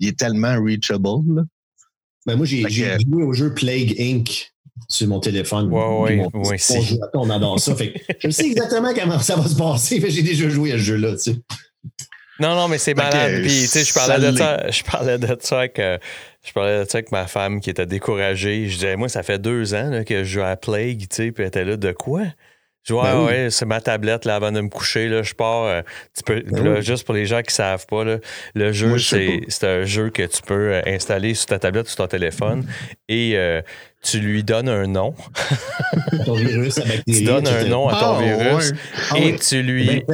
il est tellement reachable. Là. Ben moi, j'ai joué au jeu Plague Inc sur mon téléphone. Ouais, ouais, ouais, on, adore ça. Fait, je sais exactement comment ça va se passer. J'ai déjà joué à ce jeu-là. Tu sais. Non, non, mais c'est malade. Puis, tu sais, je parlais de ça. Je parlais de ça avec, je parlais de ça avec ma femme qui était découragée. Je disais, moi, ça fait deux ans que je joue à Plague, tu sais, puis elle était là, de quoi? Je vois, ben ouais, c'est ma tablette là, avant de me coucher. Là, je pars. Euh, tu peux, ben Juste pour les gens qui ne savent pas, là, le jeu, c'est, un jeu que tu peux euh, installer sur ta tablette ou sur ton téléphone et euh, tu lui donnes un nom. ton virus, Tu donnes un nom à ton ah, virus ah et, tu lui,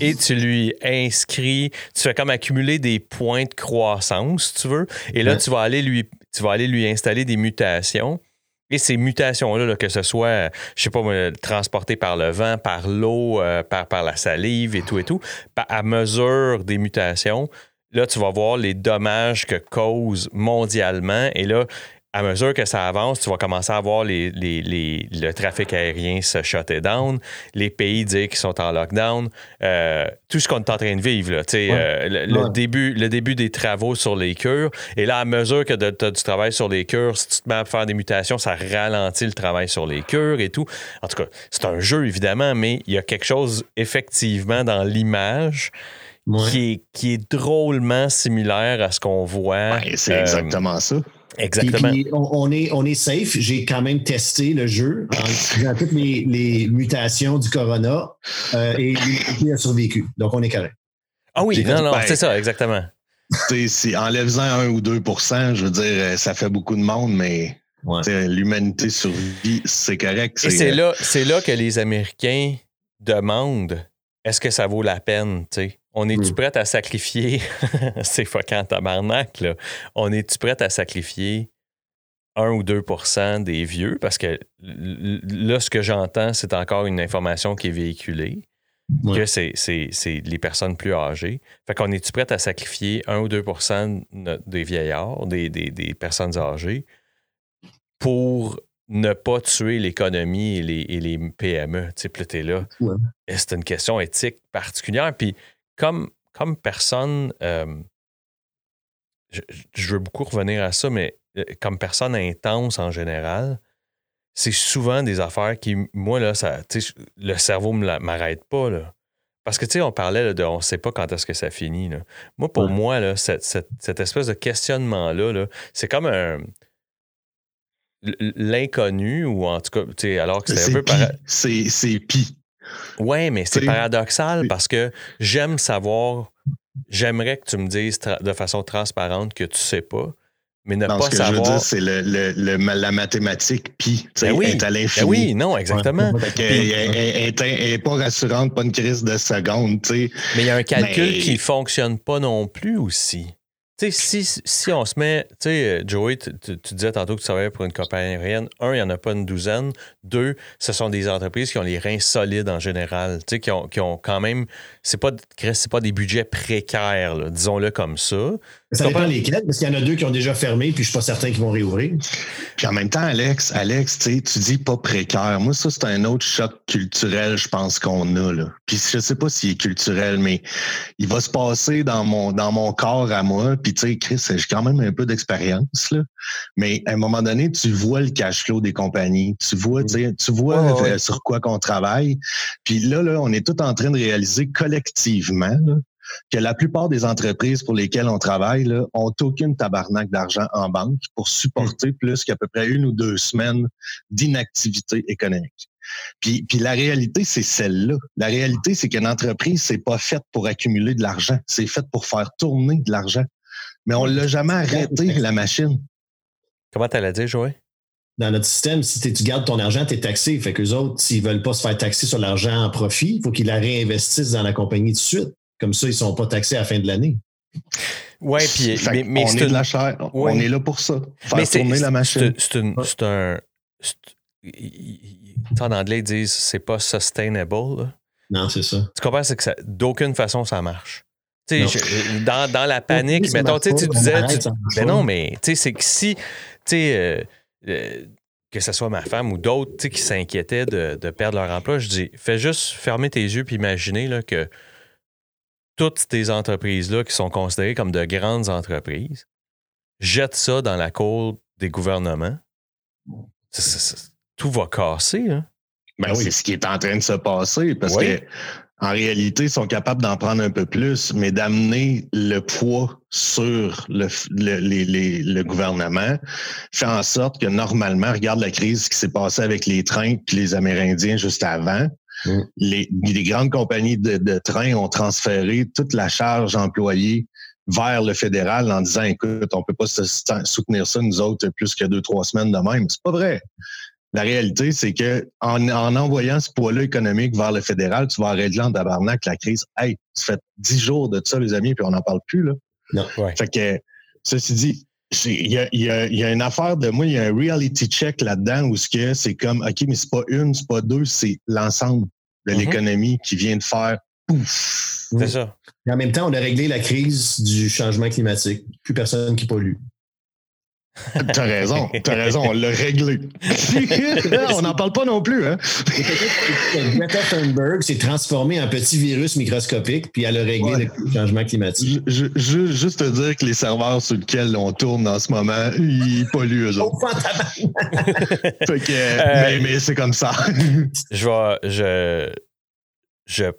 et tu lui inscris. Tu fais comme accumuler des points de croissance, si tu veux. Et là, tu vas aller lui tu vas aller lui installer des mutations. Et ces mutations-là, que ce soit, je sais pas, transportées par le vent, par l'eau, euh, par, par la salive et tout et tout, à mesure des mutations, là, tu vas voir les dommages que cause mondialement. Et là, à mesure que ça avance, tu vas commencer à voir les, le trafic aérien se shutter down, les pays dire qu'ils sont en lockdown, euh, tout ce qu'on est en train de vivre. Là, euh, le, début, le début des travaux sur les cures. Et là, à mesure que tu as du travail sur les cures, si tu te mets à faire des mutations, ça ralentit le travail sur les cures et tout. En tout cas, c'est un jeu, évidemment, mais il y a quelque chose, effectivement, dans l'image. Qui, est, qui est drôlement similaire à ce qu'on voit. c'est exactement ça. Exactement. on, est, on est safe. J'ai quand même testé le jeu en toutes les, mutations du corona euh, et il a survécu. Donc, on est correct. Ah oui, non, non, ben, c'est ça, exactement. Si enlève-en 1 ou 2% je veux dire, ça fait beaucoup de monde, mais l'humanité survit, c'est correct. Et c'est là, là que les Américains demandent est-ce que ça vaut la peine, tu on est-tu hmm. prêt à sacrifier, c'est fucking tabarnak, là. On est-tu prêt à sacrifier 1 ou 2% des vieux? Parce que là, ce que j'entends, c'est encore une information qui est véhiculée, que c'est, les personnes plus âgées. Fait qu'on est-tu prêt à sacrifier 1 ou 2% des vieillards, des, personnes âgées, pour ne pas tuer l'économie et les, et les PME? Tu sais, là. C'est une question éthique particulière? Puis comme, comme personne, euh, je, veux beaucoup revenir à ça, mais euh, comme personne intense en général, c'est souvent des affaires qui, moi, là, ça, le cerveau ne m'arrête pas. Là. Parce que, tu sais, on parlait de on ne sait pas quand est-ce que ça finit. Là. Moi, pour moi, là, cette, cette, espèce de questionnement-là, -là, c'est comme un. L'inconnu, ou en tout cas, alors que c'est un peu. C'est pis. Oui, mais c'est paradoxal parce que j'aime savoir, j'aimerais que tu me dises de façon transparente que tu sais pas, mais ne pas ce que savoir. Je veux dire, c'est le, la mathématique pi, ben oui, est à ben l'infini. oui, non, exactement. elle n'est pas rassurante, pas une crise de seconde. Mais il y a un calcul qui ne fonctionne pas non plus aussi si, si on se met, tu sais, euh, Joey, tu, disais tantôt que tu travaillais pour une compagnie aérienne. Un, il n'y en a pas une douzaine. Deux, ce sont des entreprises qui ont les reins solides en général, tu sais, qui ont, qui ont quand même, c'est pas, pas des budgets précaires, disons-le comme ça. Ça dépend lesquels, parce qu'il y en a deux qui ont déjà fermé, puis je suis pas certain qu'ils vont réouvrir. Puis en même temps, Alex, Alex, tu dis pas précaire. Moi, ça, c'est un autre choc culturel, je pense qu'on a. Là. Puis je sais pas s'il est culturel, mais il va se passer dans mon, dans mon corps à moi. Puis tu sais, Chris, j'ai quand même un peu d'expérience. Là. Mais à un moment donné, tu vois le cash flow des compagnies. Tu vois, tu vois euh, sur quoi qu'on travaille. Puis là, là, on est tout en train de réaliser collectivement là, que la plupart des entreprises pour lesquelles on travaille là, ont aucune tabarnak d'argent en banque pour supporter plus qu'à peu près une ou deux semaines d'inactivité économique. Puis, puis la réalité, c'est celle-là. La réalité, c'est qu'une entreprise, c'est pas faite pour accumuler de l'argent, c'est faite pour faire tourner de l'argent. Mais on l'a jamais arrêté, la machine. Comment tu l'as dit, Joël? dans notre système, si tu gardes ton argent, tu es taxé. Fait qu'eux autres, s'ils veulent pas se faire taxer sur l'argent en profit, il faut qu'ils la réinvestissent dans la compagnie tout de suite. Comme ça, ils ne sont pas taxés à la fin de l'année. Oui, puis mais, on est de la chair. On est là pour ça. Faire tourner la machine. C'est un. En anglais, ils disent c'est pas sustainable. Non, c'est ça. Tu comprends? C'est que d'aucune façon, ça marche. dans, dans, la panique, mettons, tu disais. Tu, ben non, mais c'est que si. Euh, euh, que ce soit ma femme ou d'autres qui s'inquiétaient de, de, perdre leur emploi, je dis fais juste fermer tes yeux puis imaginer là, que toutes ces entreprises-là qui sont considérées comme de grandes entreprises, jettent ça dans la cour des gouvernements, tout va casser. Hein? Ben c'est ce qui est en train de se passer parce que en réalité, ils sont capables d'en prendre un peu plus, mais d'amener le poids sur le, le, gouvernement fait en sorte que normalement, regarde la crise qui s'est passée avec les trains puis les Amérindiens juste avant. Mm. Les, grandes compagnies de, de train ont transféré toute la charge employée vers le fédéral en disant écoute, on peut pas soutenir ça nous autres plus que deux trois semaines de même. C'est pas vrai. La réalité, c'est que en, envoyant ce poids-là économique vers le fédéral, tu vas régler en tabarnak la crise. Hey, ça fait dix jours de ça, les amis, puis on n'en parle plus. Là. Non, Fait que, ceci dit, il y a, y, a, y a, une affaire de moi, il y a un reality check là-dedans où c'est comme, OK, mais c'est pas une, c'est pas deux, c'est l'ensemble de mm-hmm. l'économie qui vient de faire pouf. C'est ça. Et en même temps, on a réglé la crise du changement climatique. Plus personne qui pollue. T'as raison, t'as raison, on l'a réglé. on n'en parle pas non plus, hein? Greta Thunberg s'est transformé en petit virus microscopique, puis elle a réglé le changement climatique. Je, je, juste te dire que les serveurs sur lesquels on tourne en ce moment, ils polluent eux autres. fait que, euh, mais, mais c'est comme ça. je vais. Je,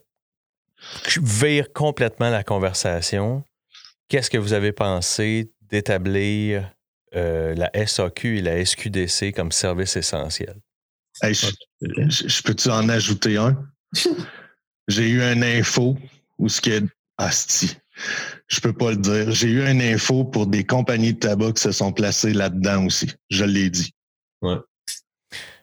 je vire complètement la conversation. Qu'est-ce que vous avez pensé d'établir euh, la SAQ et la SQDC comme service essentiel. je, peux-tu en ajouter un? J'ai eu un info où ce que. Asti. Je peux pas le dire. J'ai eu un info pour des compagnies de tabac qui se sont placées là-dedans aussi. Je l'ai dit. Ouais.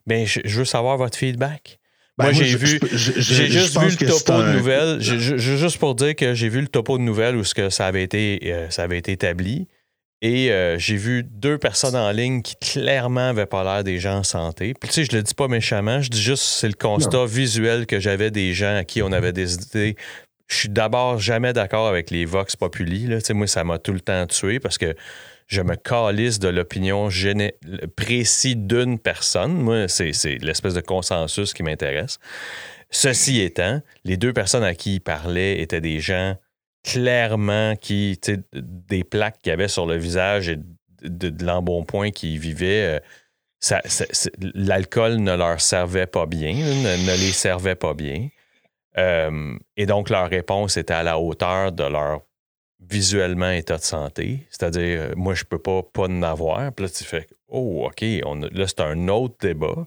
Ben, je, veux savoir votre feedback. Ben, moi, j'ai vu, j'ai juste vu le topo de nouvelles. juste pour dire que j'ai vu le topo de nouvelles où ce que ça avait été, euh, ça avait été établi. Et euh, j'ai vu deux personnes en ligne qui clairement n'avaient pas l'air des gens en santé. Puis tu sais, je le dis pas méchamment, je dis juste c'est le constat visuel que j'avais des gens à qui on avait des idées. Je suis d'abord jamais d'accord avec les Vox Populi. Là. Tu sais, moi, ça m'a tout le temps tué parce que je me calisse de l'opinion précise d'une personne. Moi, c'est l'espèce de consensus qui m'intéresse. Ceci étant, les deux personnes à qui il parlait étaient des gens clairement qui, des plaques qu'il y avait sur le visage et de, l'embonpoint qui vivaient. Euh, l'alcool ne leur servait pas bien, ne, les servait pas bien. Euh, et donc, leur réponse était à la hauteur de leur visuellement état de santé. C'est-à-dire, euh, moi, je peux pas, pas en avoir. Puis là, tu fais, oh, OK, on, là, c'est un autre débat.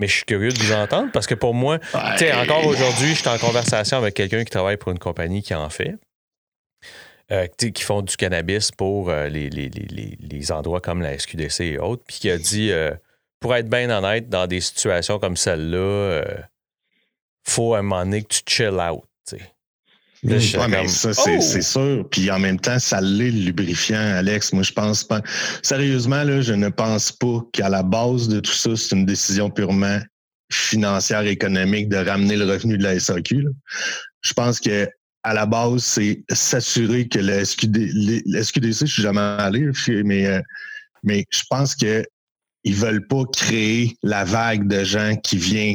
Mais je suis curieux de vous entendre parce que pour moi, encore aujourd'hui, je suis en conversation avec quelqu'un qui travaille pour une compagnie qui en fait. Euh, qui font du cannabis pour euh, les, endroits comme la SQDC et autres, puis qui a dit euh, pour être bien honnête, dans des situations comme celle-là, faut un moment donné que tu chill out. Mais ça, oh! c'est sûr. Puis en même temps, ça l'est le lubrifiant, Alex. Moi, je pense pas. Sérieusement, là, je ne pense pas qu'à la base de tout ça, c'est une décision purement financière, économique de ramener le revenu de la SAQ. Je pense que à la base, c'est s'assurer que le SQD, SQDC, je suis jamais allé, mais, euh, mais je pense que ils veulent pas créer la vague de gens qui vient,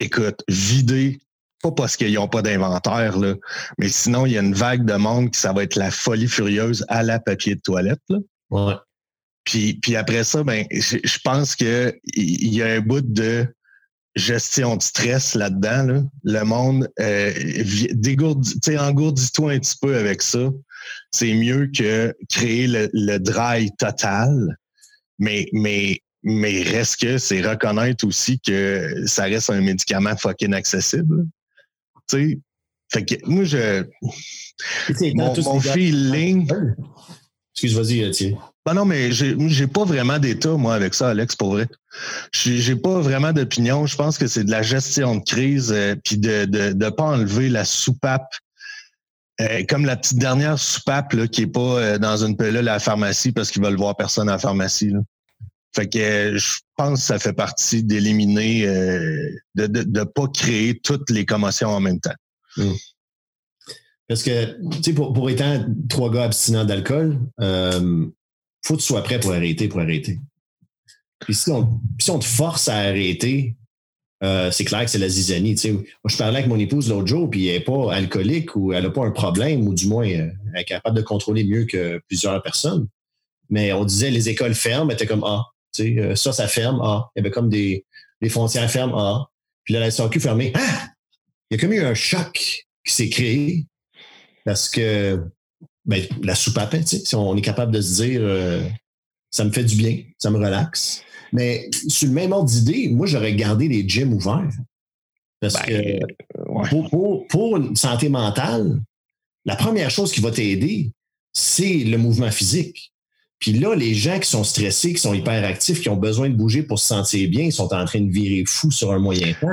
écoute, vider pas parce qu'ils n'ont pas d'inventaire, là, mais sinon, il y a une vague de monde qui ça va être la folie furieuse à la papier de toilette. Là. Ouais. Puis, puis après ça, ben, je pense qu'il y a un bout de gestion de stress là-dedans. Là. Le monde euh, engourdis-toi un petit peu avec ça. C'est mieux que créer le, le dry total. Mais, mais, mais reste que c'est reconnaître aussi que ça reste un médicament fucking accessible sais, fait que moi, je. Mon, mon feeling. Excuse, vas-y, euh, tiens. Ben non, mais j'ai pas vraiment d'état, moi, avec ça, Alex, pour vrai. J'ai pas vraiment d'opinion. Je pense que c'est de la gestion de crise, euh, puis de ne de, pas enlever la soupape. Euh, comme la petite dernière soupape là, qui est pas dans une pelule à la pharmacie parce qu'ils veulent voir personne à la pharmacie. Là. Fait que je pense que ça fait partie d'éliminer, euh, de ne pas créer toutes les commotions en même temps. Hmm. Parce que, tu sais, pour, pour étant trois gars abstinents d'alcool, euh, faut que tu sois prêt pour arrêter, pour arrêter. Puis si on, si on te force à arrêter, euh, c'est clair que c'est la zizanie. Tu sais. Moi, je parlais avec mon épouse l'autre jour, puis elle n'est pas alcoolique ou elle n'a pas un problème, ou du moins, elle est capable de contrôler mieux que plusieurs personnes. Mais on disait les écoles ferment, elle était comme Ah, euh, ça, ça ferme. Ah, il y avait comme des les frontières fermes. Ah. Puis là, la SAQ fermée. Ah! Il y a comme eu un choc qui s'est créé parce que ben, la soupape, hein, si on est capable de se dire euh, ça me fait du bien, ça me relaxe. Mais sur le même ordre d'idée, moi, j'aurais gardé les gyms ouverts. Parce ben, que pour, pour, pour, une santé mentale, la première chose qui va t'aider, c'est le mouvement physique. Puis là, les gens qui sont stressés, qui sont hyperactifs, qui ont besoin de bouger pour se sentir bien, ils sont en train de virer fou sur un moyen temps.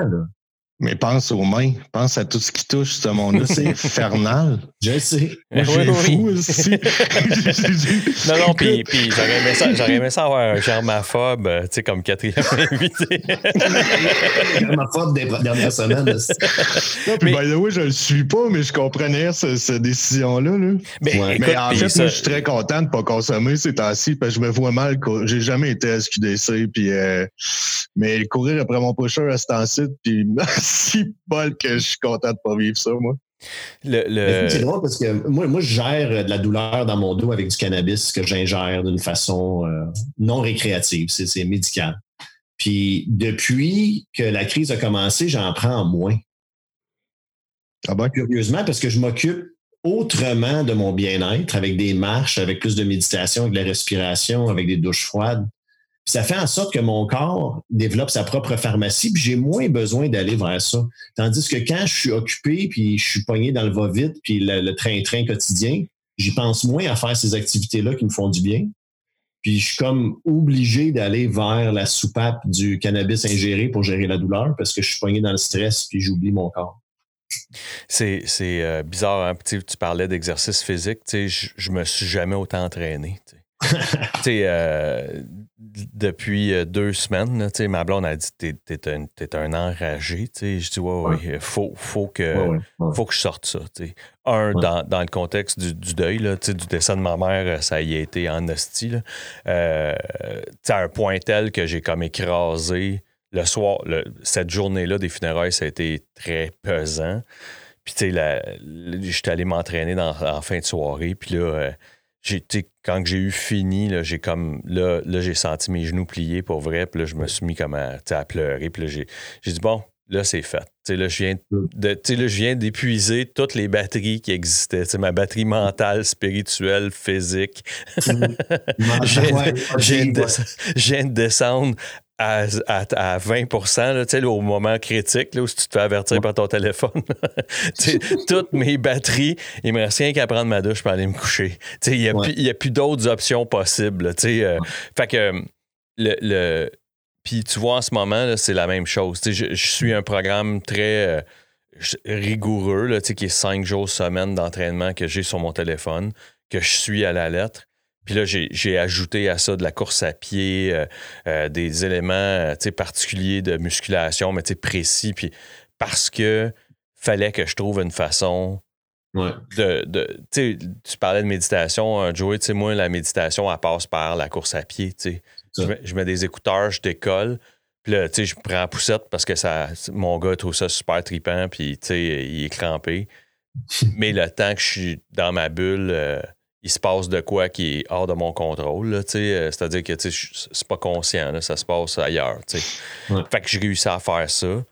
Mais pense aux mains, pense à tout ce qui touche ce monde-là, c'est infernal. Je sais. Moi, Oui, fou aussi. Non, non, puis, puis j'aurais aimé ça, j'aurais aimé ça avoir un germaphobe, euh, tu sais, comme quatrième invité. faute des dernières semaines. Non, puis, Mais- by the way, je le suis pas, mais je comprenais ce- cette décision-là. Là. Mais, Ouais. écoute, mais en fait, ça- moi, je suis très content de pas consommer ces temps-ci parce que je me vois mal. J'ai jamais été à SQDC. Puis, euh, mais courir après mon pusher à ce temps-ci, puis si bol que je suis content de pas vivre ça, moi. le, le- C'est drôle parce que moi, moi, je gère de la douleur dans mon dos avec du cannabis que j'ingère d'une façon euh, non récréative. C'est c'est médical. Puis depuis que la crise a commencé, j'en prends moins. Ah ben? Curieusement, parce que je m'occupe autrement de mon bien-être avec des marches, avec plus de méditation, avec de la respiration, avec des douches froides. Puis ça fait en sorte que mon corps développe sa propre pharmacie, puis j'ai moins besoin d'aller vers ça. Tandis que quand je suis occupé, puis je suis pogné dans le va-vite, puis le train-train quotidien, j'y pense moins à faire ces activités-là qui me font du bien. Puis je suis comme obligé d'aller vers la soupape du cannabis ingéré pour gérer la douleur parce que je suis pogné dans le stress, puis j'oublie mon corps. c'est euh, bizarre, hein? Tu tu parlais d'exercice physique, tu sais, je- je me suis jamais autant entraîné. tu sais. Euh, depuis euh, deux semaines, là, ma blonde a dit T'es t'es un, t'es un enragé. Je dis Ouais, ouais, faut, faut que. Ouais, faut que je sorte ça. Un, dans, dans le contexte du, du deuil, là, du décès de ma mère, euh, ça y a été en hostie. là. Euh, à un point tel que j'ai comme écrasé le soir, le- cette journée-là des funérailles, ça a été très pesant. Puis, tu sais, j'étais allé m'entraîner dans- en fin de soirée. Puis là, euh, j'ai, quand j'ai eu fini, là, j'ai comme. Là, là j'ai senti mes genoux pliés pour vrai. Puis là, je me suis mis comme à, à pleurer. Puis là, j'ai dit, bon, là, c'est fait. Tu sais, là, je viens de, sais, là, je viens d'épuiser toutes les batteries qui existaient. Ma batterie mentale, spirituelle, physique. Ouais, Je viens de descendre- à, à, à 20 là, là, au moment critique, là, où si tu te fais avertir par ton téléphone. Toutes mes batteries, il me reste rien qu'à prendre ma douche pour aller me coucher. Il n'y a, Ouais. a plus d'autres options possibles. euh, Fait que le. le- puis tu vois, en ce moment, c'est la même chose. Je, je suis un programme très euh, rigoureux, là, tu sais, qui est cinq jours semaine d'entraînement que j'ai sur mon téléphone, que je suis à la lettre. Puis là, j'ai ajouté à ça de la course à pied, euh, euh, des éléments particuliers de musculation, mais précis. Puis parce que fallait que je trouve une façon Ouais. de. de- tu parlais de méditation, euh, Joey, tu sais, moi, la méditation, elle passe par la course à pied. tu sais. Ça. Je mets, je mets des écouteurs, je décolle. Puis là, tu sais, je prends la poussette parce que ça, mon gars trouve ça super trippant, puis tu sais, il est crampé. Mais le temps que je suis dans ma bulle, euh, il se passe de quoi qui est hors de mon contrôle. là, tu sais. Euh, C'est-à-dire que tu sais, je- c'est pas conscient, là, ça se passe ailleurs. Ouais. Fait que j'ai réussi à faire ça.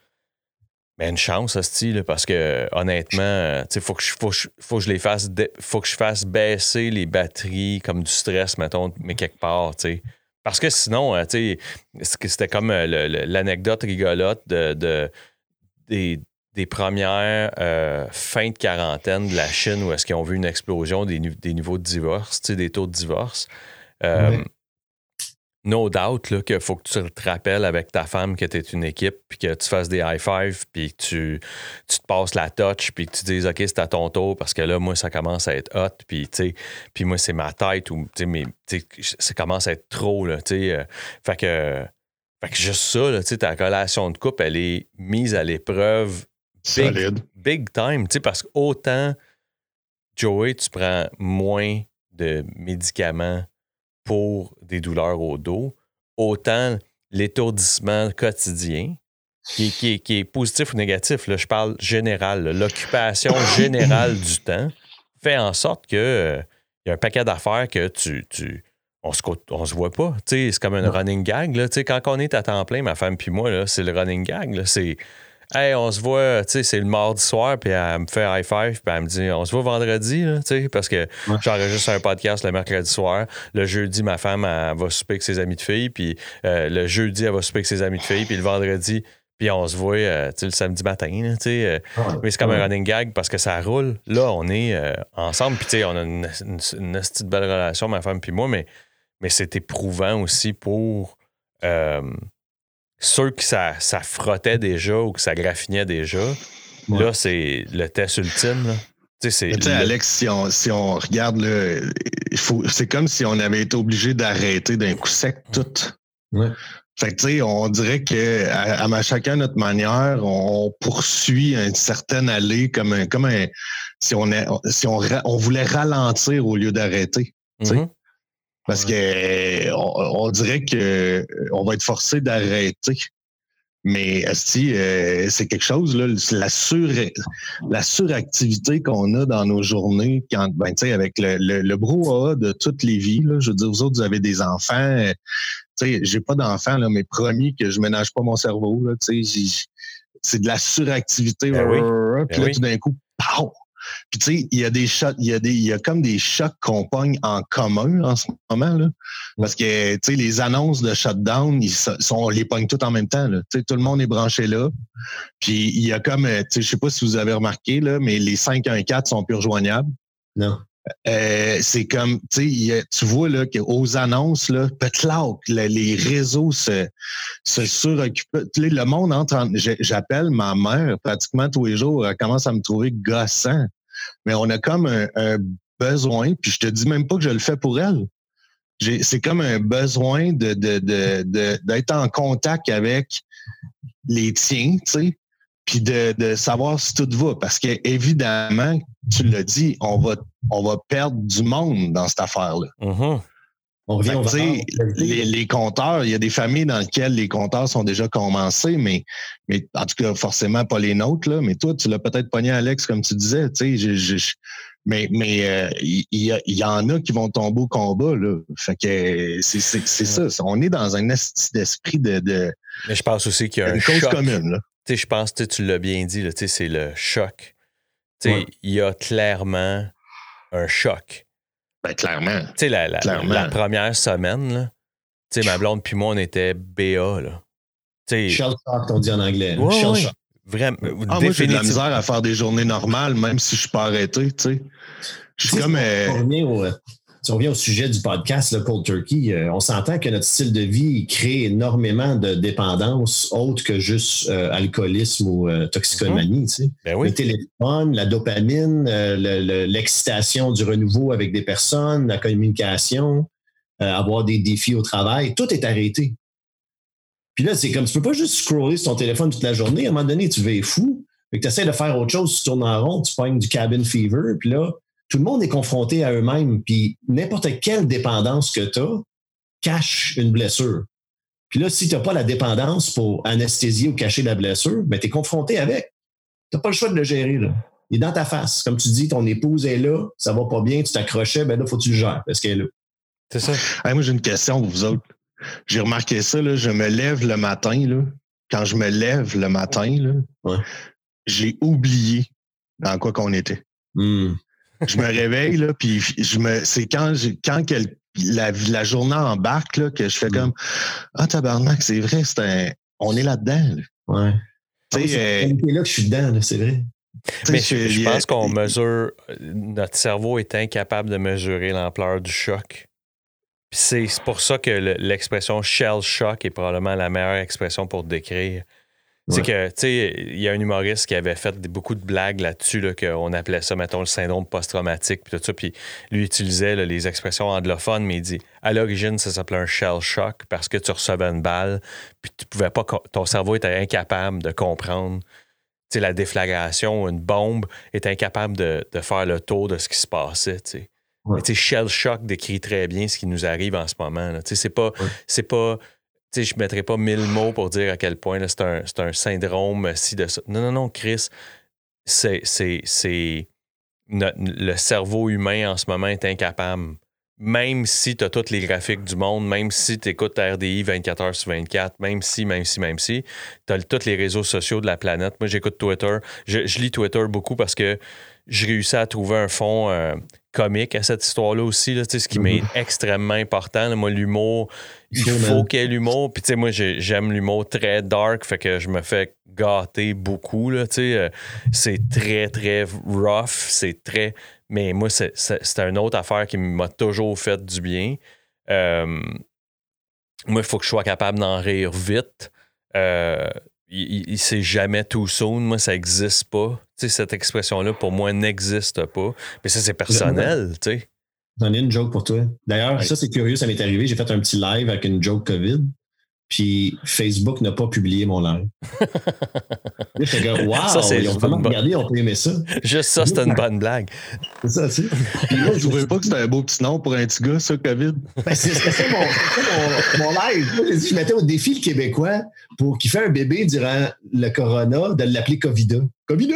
Mais une chance, style, parce que honnêtement, tu sais, faut que je faut, faut que je les fasse faut que je fasse baisser les batteries comme du stress, mettons, mais quelque part, tu sais. Parce que sinon, euh, tu sais, c'était comme euh, l'anecdote rigolote de, de- des, des premières euh, fins de quarantaine de la Chine où est-ce qu'ils ont vu une explosion des, des niveaux de divorce, des taux de divorce. Euh. No doubt qu'il faut que tu te rappelles avec ta femme que tu es une équipe, puis que tu fasses des high five, puis que tu, tu te passes la touch, puis que tu dises OK, c'est à ton tour, parce que là, moi, ça commence à être hot, puis moi, c'est ma tête, ou mais ça commence à être trop, là, tu sais. euh, fait que. Fait que juste ça, là, tu sais, ta relation de couple, elle est mise à l'épreuve Solide. big time, tu sais, parce qu'autant, Joey, tu prends moins de médicaments pour des douleurs au dos, autant l'étourdissement quotidien, qui, est- qui est- qui est positif ou négatif, là, je parle général, l'occupation générale du temps, fait en sorte que euh, y a un paquet d'affaires que tu. tu on se, on se voit pas. C'est comme un running gag. Là. Quand on est à temps plein, ma femme puis moi, là, c'est le running gag. C'est Hey, on se voit, tu sais, c'est le mardi soir, puis elle me fait high five, puis elle me dit, on se voit vendredi, tu sais, parce que Ouais. j'enregistre un podcast le mercredi soir. Le jeudi, ma femme, elle va souper avec ses amis de filles, puis euh, le jeudi, elle va souper avec ses amis de filles, puis le vendredi, puis on se voit, euh, tu sais, le samedi matin, là, tu sais. euh, Ouais. mais c'est comme un running gag parce que ça roule. Là, on est euh, ensemble, puis tu sais, on a une, une, une esti de belle relation, ma femme puis moi, mais, mais c'est éprouvant aussi pour euh, ceux que ça, ça frottait déjà ou que ça graffinait déjà, là, c'est le test ultime. Là. Tu Alex, si on, si on regarde, c'est comme si on avait été obligé d'arrêter d'un coup sec tout. Ouais. Fait que, tu sais, on dirait que à, chacun notre manière, on poursuit une certaine allée comme un, comme un, si on si on, on voulait ralentir au lieu d'arrêter. Mm-hmm. Parce que on, dirait que on va être forcé d'arrêter. Mais euh, c'est quelque chose, là, la, sur, la suractivité qu'on a dans nos journées, quand, ben, avec le, le, le brouhaha de toutes les vies, là, je veux dire, vous autres, vous avez des enfants. Euh, j'ai pas d'enfants, là, mais promis que je ménage pas mon cerveau. Là, c'est de la suractivité. Ben oui. Puis ben là, tout d'un coup, pow! Puis tu sais, il y a des shots, il y a des, il y a comme des chocs qu'on pogne en commun en ce moment là, parce que tu sais les annonces de shutdown, ils sont, on les pogne tout en même temps là. Tu sais, tout le monde est branché là. Puis il y a comme, tu sais, je sais pas si vous avez remarqué là, mais les 514 sont plus rejoignables. Non. Euh, c'est comme, tu tu vois là qu'aux annonces, là, peut-être les réseaux se, se suroccupent. Le monde entre en, J'appelle ma mère pratiquement tous les jours, elle commence à me trouver gossant. Mais on a comme un, besoin, puis je te dis même pas que je le fais pour elle. C'est comme un besoin de, de, de, d'être en contact avec les tiens, tu sais, puis de, de savoir si tout va. Parce que évidemment, tu l'as dit, on va, on va perdre du monde dans cette affaire-là. Mm-hmm. On revient les, les, compteurs, il y a des familles dans lesquelles les compteurs sont déjà commencés, mais, mais en tout cas, forcément pas les nôtres. Là, mais toi, tu l'as peut-être pogné, Alex, comme tu disais. mais mais euh, il y, y, en a qui vont tomber au combat. Là. Fait que c'est ça. On est dans un d'esprit de, de, Mais je pense aussi qu'il y a une cause commune. Là. Je pense que tu l'as bien dit, c'est le choc il y a clairement un choc. Ben, clairement. Tu sais, la, la, première semaine, là, tu sais, ma blonde puis moi, on était BA, là. Shell shock, on dit en anglais. Shell shock. Vraiment. Ah, moi, j'ai de la misère à faire des journées normales, même si je suis pas arrêté, tu sais. Je suis comme. Euh, si on revient au sujet du podcast, le Cold Turkey, euh, on s'entend que notre style de vie crée énormément de dépendance autre que juste euh, alcoolisme ou euh, toxicomanie. Mhm. Tu sais. Ben oui. Le téléphone, la dopamine, l'excitation du renouveau avec des personnes, la communication, avoir des défis au travail, tout est arrêté. Puis là, c'est comme tu peux pas juste scroller sur ton téléphone toute la journée. À un moment donné, tu vas fou. tu essaies de faire autre chose, tu tournes en rond, tu pognes du cabin fever, puis là, tout le monde est confronté à eux-mêmes, puis n'importe quelle dépendance que tu as cache une blessure. Puis là, si tu n'as pas la dépendance pour anesthésier ou cacher la blessure, ben, tu es confronté avec. Tu n'as pas le choix de le gérer. Là. Il est dans ta face. Comme tu dis, ton épouse est là, ça va pas bien, tu t'accrochais, ben là, faut que tu le gères parce qu'elle est là. C'est ça. moi, j'ai une question pour vous autres. J'ai remarqué ça, là, je me lève le matin. Là, quand je me lève le matin, là, j'ai oublié dans quoi qu'on était. Hmm je me réveille, là, puis je me, c'est quand, quand la, la, journée embarque là, que je fais mm. comme Ah, tabarnak, c'est vrai, c'est un, on est là-dedans. Ouais. Tu sais, euh, là que je suis dedans, c'est vrai. Mais je, pense qu'on mesure, notre cerveau est incapable de mesurer l'ampleur du choc. C'est pour ça que l'expression shell shock est probablement la meilleure expression pour décrire c'est que, tu sais, il y a un humoriste qui avait fait beaucoup de blagues là-dessus, là, qu'on appelait ça, mettons, le syndrome post-traumatique, puis tout ça. Puis lui utilisait les expressions anglophones, mais il dit à l'origine, ça s'appelait un shell shock parce que tu recevais une balle, puis tu pouvais pas, ton cerveau était incapable de comprendre. La déflagration, une bombe est incapable de, faire le tour de ce qui se passait, tu sais. Mais tu sais, shell shock décrit très bien ce qui nous arrive en ce moment. Tu sais, c'est pas, c'est pas je ne mettrai pas mille mots pour dire à quel point c'est un, un, syndrome si de ça. Non, non, non, Chris, c'est, le cerveau humain en ce moment est incapable. Même si tu as tous les graphiques du monde, même si tu écoutes RDI 24 heures sur 24, même si, même si, même si, tu as tous les réseaux sociaux de la planète. Moi, j'écoute Twitter. Je, lis Twitter beaucoup parce que je réussis à trouver un fond euh, comique à cette histoire-là aussi, là, ce qui m'est mm-hmm. extrêmement important. moi, l'humour, il faut qu'il y ait l'humour. Puis, tu sais, moi, j'aime l'humour très dark, fait que je me fais gâter beaucoup, là. Euh, c'est très, très rough, c'est très... Mais moi, c'est une autre affaire qui m'a toujours fait du bien. Euh, moi, il faut que je sois capable d'en rire vite. euh, il, il, c'est jamais tout soon. Moi, ça n'existe pas. Tu sais, cette expression-là, pour moi, n'existe pas. Mais ça, c'est personnel, tu sais. J'en ai une joke pour toi. D'ailleurs, ça, c'est curieux, ça m'est arrivé. J'ai fait un petit live avec une joke COVID. Puis Facebook n'a pas publié mon live. là, j'étais comme, wow, ça, ils ont vraiment regardé, ils ont pas aimé ça. Juste ça, c'était une bonne blague. C'est ça, tu sais. Puis là, je trouvais pas que c'était un beau petit nom pour un petit gars, ça, COVID. Ben, c'est ça mon, mon, live. Je, mettais au défi le Québécois pour qu'il fasse un bébé durant le corona de l'appeler Covida. Covida!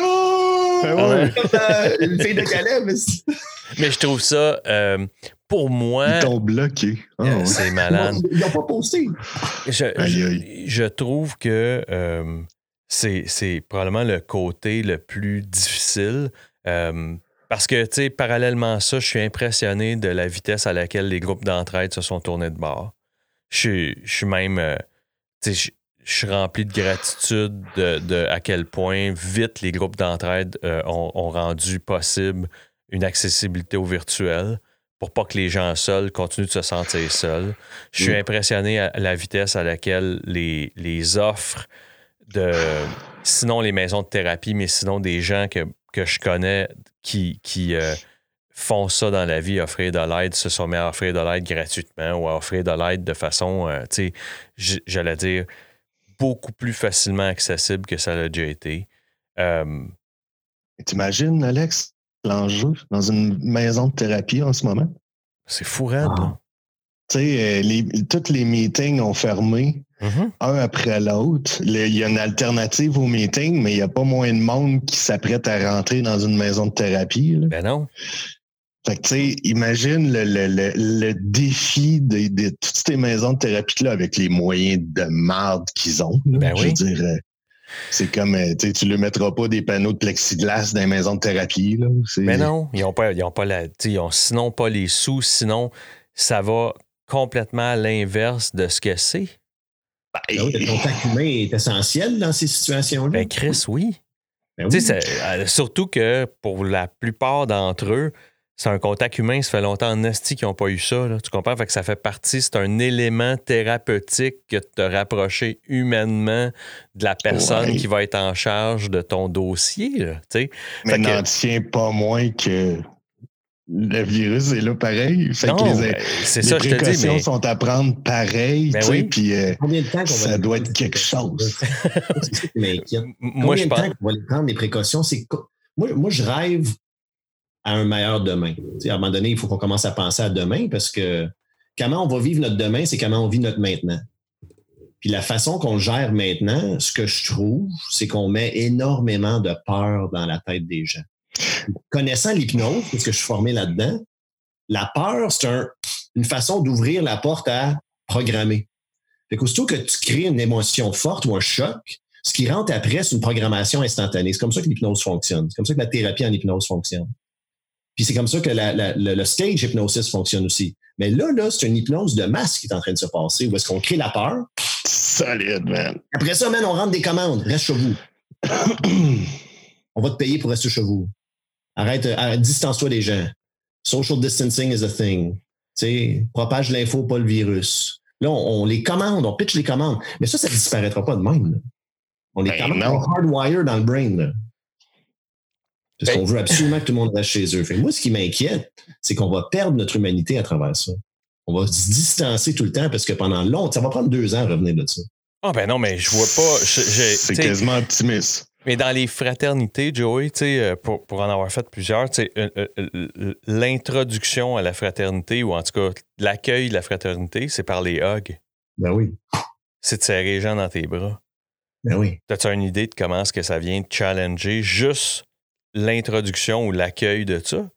Ben ouais. Comme une fille de Calais, mais... mais je trouve ça. Euh, pour moi. Ils t'ont bloqué. Oh, ouais. C'est malade. Ils n'ont pas posté. Je, je, je trouve que euh, c'est probablement le côté le plus difficile. Euh, parce que, tu sais, parallèlement à ça, je suis impressionné de la vitesse à laquelle les groupes d'entraide se sont tournés de bord. Je, je suis même. Euh, tu sais, je suis rempli de gratitude de, de, à quel point vite les groupes d'entraide ont, ont, rendu possible une accessibilité au virtuel pour pas que les gens seuls continuent de se sentir seuls. Je suis mm. impressionné à la vitesse à laquelle les, les offres de, sinon les maisons de thérapie, mais sinon des gens que, que je connais qui, qui euh, font ça dans la vie, offrir de l'aide, se sont mis à offrir de l'aide gratuitement ou à offrir de l'aide de façon, euh, tu sais, j'allais dire, beaucoup plus facilement accessible que ça l'a déjà été. Euh, T'imagines, Alex, l'enjeu dans une maison de thérapie en ce moment? C'est fou raide, ah. Tu sais, euh, tous les meetings ont fermé, mm -hmm. un après l'autre. Il y a une alternative aux meetings, mais il n'y a pas moins de monde qui s'apprête à rentrer dans une maison de thérapie. Là. Ben non. Fait que, tu sais, imagine le, le, le, le défi de, de, toutes ces maisons de thérapie-là avec les moyens de marde qu'ils ont. Là. Ben Je oui. veux dire, euh, c'est comme, euh, tu ne le mettras pas des panneaux de plexiglas dans les maisons de thérapie. Là. Mais non, ils n'ont pas, ils ont pas la, ils ont sinon pas les sous, sinon ça va complètement à l'inverse de ce que c'est. Ben, le contact humain est essentiel dans ces situations-là. Ben Chris, oui. Ben oui. surtout que pour la plupart d'entre eux, c'est un contact humain, ça fait longtemps en esti qu'ils n'ont pas eu ça. Là, tu comprends? Fait que ça fait partie, c'est un élément thérapeutique que de te rapprocher humainement de la personne ouais. qui va être en charge de ton dossier. Là, Mais n'en que... tient pas moins que le virus est là pareil. Fait non, que les, c'est ça, les je te dis. Mais... sont à prendre pareil. Ben oui. Puis euh, ça doit être quelque chose. Moi, Combien je de pense... temps qu'on va les prendre les précautions? C'est... Moi, moi, je rêve à un meilleur demain. À un moment donné, il faut qu'on commence à penser à demain parce que comment on va vivre notre demain, c'est comment on vit notre maintenant. Puis la façon qu'on gère maintenant, ce que je trouve, c'est qu'on met énormément de peur dans la tête des gens. Connaissant l'hypnose, parce que je suis formé là-dedans, la peur, c'est un, une façon d'ouvrir la porte à programmer. Fait qu'aussitôt que tu crées une émotion forte ou un choc, ce qui rentre après, c'est une programmation instantanée. C'est comme ça que l'hypnose fonctionne. C'est comme ça que la thérapie en hypnose fonctionne. Puis c'est comme ça que la, la, le, le, stage hypnosis fonctionne aussi. Mais là, là, c'est une hypnose de masse qui est en train de se passer, où est-ce qu'on crée la peur. Solide, man. Après ça, man, on rentre des commandes. Reste chez vous. on va te payer pour rester chez vous. Arrête, arrête distance-toi des gens. Social distancing is a thing. Tu sais, propage l'info, pas le virus. Là, on, on, les commande, on pitch les commandes. Mais ça, ça ne disparaîtra pas de même. Là. On les ben commande hardwire dans le brain. Là. Parce ben, qu'on veut absolument que tout le monde reste chez eux. Fait moi, ce qui m'inquiète, c'est qu'on va perdre notre humanité à travers ça. On va se distancer tout le temps parce que pendant longtemps, ça va prendre deux ans à revenir de ça. Ah, oh ben non, mais je vois pas. C'est quasiment optimiste. Mais dans les fraternités, Joey, pour, pour en avoir fait plusieurs, l'introduction à la fraternité, ou en tout cas l'accueil de la fraternité, c'est par les hugs. Ben oui. C'est de serrer les gens dans tes bras. Ben oui. As-tu une idée de comment est-ce que ça vient te challenger juste l'introduction ou l'accueil de ça.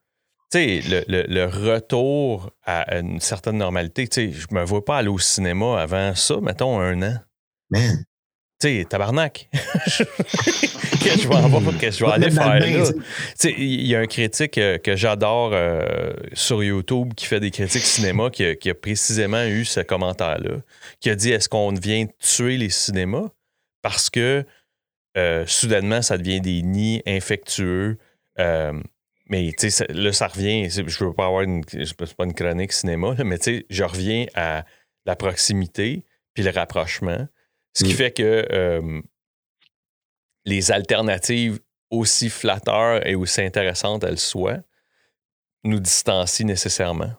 Tu sais, le, le, le, retour à une certaine normalité, tu sais, je me vois pas aller au cinéma avant ça, mettons un an. Man. Tu sais, tabarnak. que je vais avoir, que je vais aller faire là? Tu sais, il y a un critique que, que j'adore euh, sur YouTube qui fait des critiques cinéma qui a, qui a précisément eu ce commentaire-là, qui a dit est-ce qu'on vient tuer les cinémas? Parce que euh, soudainement, ça devient des nids infectueux. Euh, mais tu sais, là, ça revient. Je veux pas avoir une, pas une chronique cinéma, là, mais tu sais, je reviens à la proximité puis le rapprochement. Ce qui Mm. fait que euh, les alternatives, aussi flatteurs et aussi intéressantes elles soient, nous distancient nécessairement.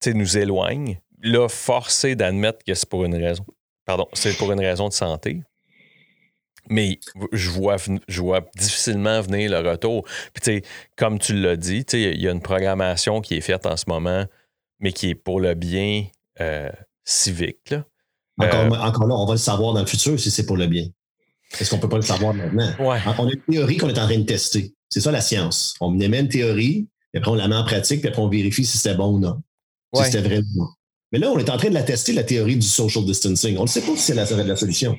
Tu sais, nous éloignent. Là, forcé d'admettre que c'est pour une raison. Pardon, c'est pour une raison de santé. Mais je vois, je vois difficilement venir le retour. Puis, tu sais, comme tu l'as dit, tu sais, il y a une programmation qui est faite en ce moment, mais qui est pour le bien euh, civique. là. Encore, Euh, encore là, on va le savoir dans le futur si c'est pour le bien. Est-ce qu'on peut pas le savoir maintenant? Ouais. On a une théorie qu'on est en train de tester. C'est ça la science. On émet une théorie, puis après on la met en pratique, puis après on vérifie si c'était bon ou non. Ouais. Si c'était vrai ou non. Mais là, on est en train de la tester, la théorie du social distancing. On ne sait pas si c'est la, la solution.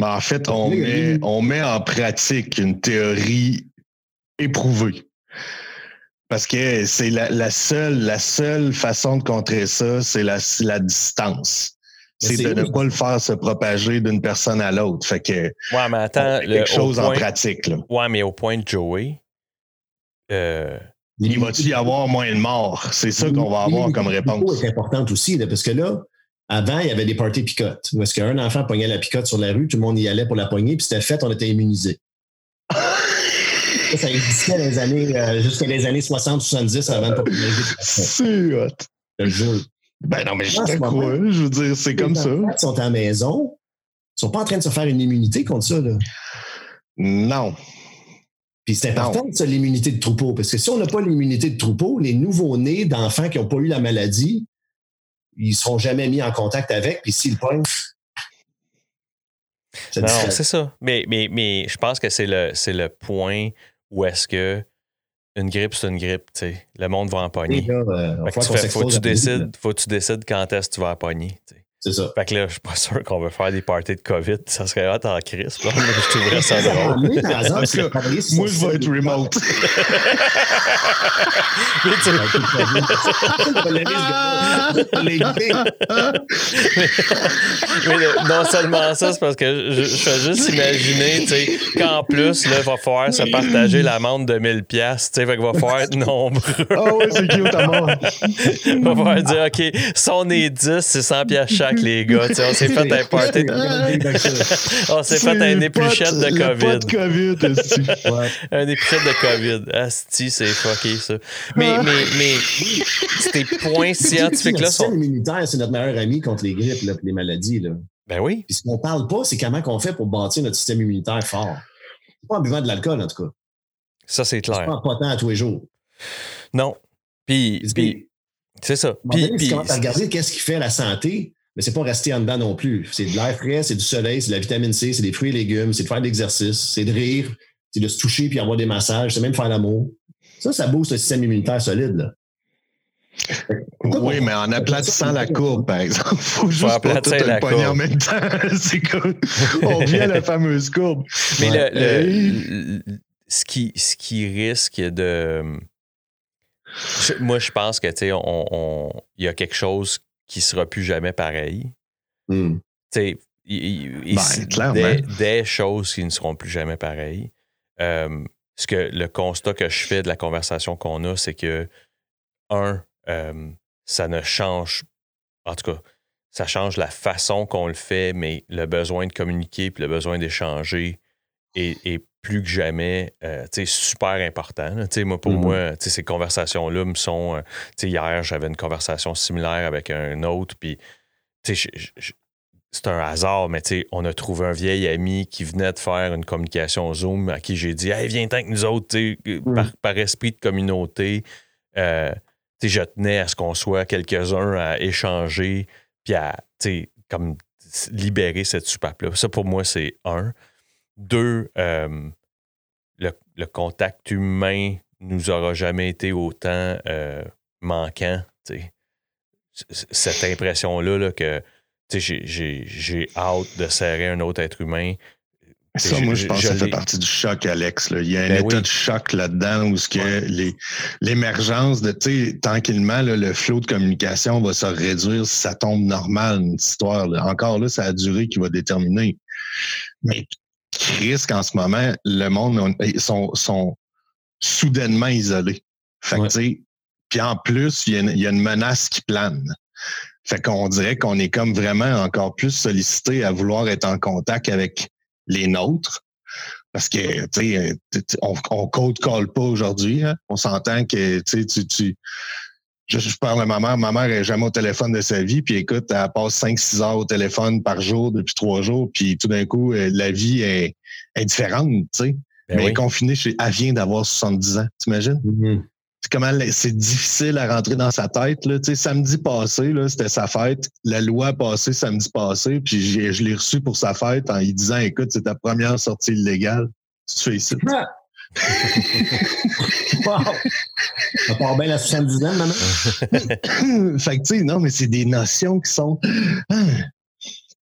Mais en fait, on met, on met en pratique une théorie éprouvée. Parce que c'est la, la seule, la seule façon de contrer ça, c'est la, la distance. Mais C'est de ne pas le faire se propager d'une personne à l'autre. Fait que Ouais, mais attends, le- quelque chose en point- pratique. Là. Ouais, mais au point de Joey, euh, Il va-tu y avoir moins de morts? C'est ça qu'on va avoir comme réponse. C'est importante aussi, là, parce que là, avant, il y avait des parties picotes. Où est-ce qu'un enfant pognait la picote sur la rue, tout le monde y allait pour la pogner, puis c'était fait, on était immunisé. Ça, ça existait les années, euh, jusqu'à les années 60-70 avant de populariser. C'est hot. Je te jure. Ben non, mais je te crois. Je veux dire, c'est comme Les ça. qui sont à la maison, ils sont pas en train de se faire une immunité contre ça. Là. Non. Puis c'est important, ça, l'immunité de troupeau, parce que si on n'a pas l'immunité de troupeau, les nouveaux-nés d'enfants qui n'ont pas eu la maladie, ils ne seront jamais mis en contact avec, puis s'ils pognent, non, c'est ça. Mais, mais, mais je pense que c'est le, c'est le point où est-ce que une grippe, c'est une grippe, tu sais. Le monde va en pogner. là, euh, faut, que tu décides, faut que tu décides quand est-ce que tu vas en pogner. C'est ça. Fait que là, je suis pas sûr qu'on veut faire des parties de COVID. Ça serait hot en crise. là. Je trouverais ça drôle. Par exemple, c'est Moi, je vais être remote. Mais tu- Mais le- non seulement ça, c'est parce que je, je fais juste imaginer, tu sais, qu'en plus, là, il va falloir se partager l'amende de 1000 pièces, tu sais, fait qu'il va falloir être nombreux. Ah ouais, c'est cute à mort. Il va falloir dire, OK, si on est 10, c'est 100 pièces chaque, les gars. Tu on s'est fait un party de... On s'est fait un épluchette de Le COVID. de COVID. Ouais. Un épluchette de COVID. Asti, c'est fucké, ça. Mais, mais, mais, ces points scientifiques-là Notre système sont... immunitaire, c'est notre meilleur ami contre les grippes et les maladies. Là. Ben oui. Puis ce qu'on parle pas, c'est comment on fait pour bâtir notre système immunitaire fort. C'est pas en buvant de l'alcool, en tout cas. Ça, c'est C'est clair. pas en potant à tous les jours. Non. Puis, c'est ça. Puis, puis- tu commences à regarder qu'est-ce qui fait la santé, mais c'est pas rester en dedans non plus. C'est de l'air frais, c'est du soleil, c'est de la vitamine C, c'est des fruits et légumes, c'est de faire de l'exercice, c'est de rire, c'est de se toucher puis avoir des massages, c'est même faire l'amour. Ça, ça booste le système immunitaire solide. Là. Oui, mais en aplatissant la courbe, par exemple. Faut juste pas tout aplatir la le pogner en même temps. c'est cool. On revient à la fameuse courbe. Mais Ouais. le, Hey. le- le- ce, qui, ce qui risque de. Moi, je pense que, tu sais, on, on- il y a quelque chose qui sera plus jamais pareil. Hmm. Tu sais, il- Ben, des, des choses qui ne seront plus jamais pareilles. Euh, ce que le constat que je fais de la conversation qu'on a, c'est que, un, euh, ça ne change, en tout cas, ça change la façon qu'on le fait, mais le besoin de communiquer puis le besoin d'échanger est, est plus que jamais euh, super important. Moi, pour Mhm. moi, ces conversations-là me sont. euh, hier, j'avais une conversation similaire avec un autre, puis c'est un hasard, mais on a trouvé un vieil ami qui venait de faire une communication Zoom à qui j'ai dit Hey, viens avec nous autres, sais, par, par esprit de communauté. euh, je tenais à ce qu'on soit quelques-uns à échanger, puis à comme libérer cette soupape-là. Ça, pour moi, c'est un. Deux, euh, le, le contact humain nous aura jamais été autant euh, manquant. Cette impression-là là, que j'ai- hâte de serrer un autre être humain. Ça, moi, je pense que ça fait partie du choc, Alex. là. Il y a un Ben état oui. de choc là-dedans où ce que l'émergence de, tu sais, tranquillement, là, le flot de communication va se réduire si ça tombe normal, une histoire. là. Encore là, ça a duré qui va déterminer. Mais Chris, qu'en ce moment, le monde on- ils sont, sont soudainement isolés. Fait que, Ouais. tu sais, puis en plus, il y, a une- il y a une menace qui plane. Fait qu'on dirait qu'on est comme vraiment encore plus sollicité à vouloir être en contact avec les nôtres. Parce que, tu sais, on, on code call pas aujourd'hui. Hein. On s'entend que, tu sais, tu, je, parle à ma mère. Ma mère est jamais au téléphone de sa vie. Puis écoute, elle passe 5-6 heures au téléphone par jour depuis trois jours. Puis tout d'un coup, euh, la vie est, est différente, tu sais. Ben Mais confinée, elle vient d'avoir 70 ans, t'imagines? Mm comment c'est difficile à rentrer dans sa tête. Là. Tu sais, samedi passé, là, c'était sa fête. La loi a passé samedi passé, puis je l'ai reçu pour sa fête en lui disant Écoute, c'est ta première sortie illégale. Tu fais ici. Wow. Ça part bien la 70 ans, maman. fait que, tu sais, non, mais c'est des notions qui sont.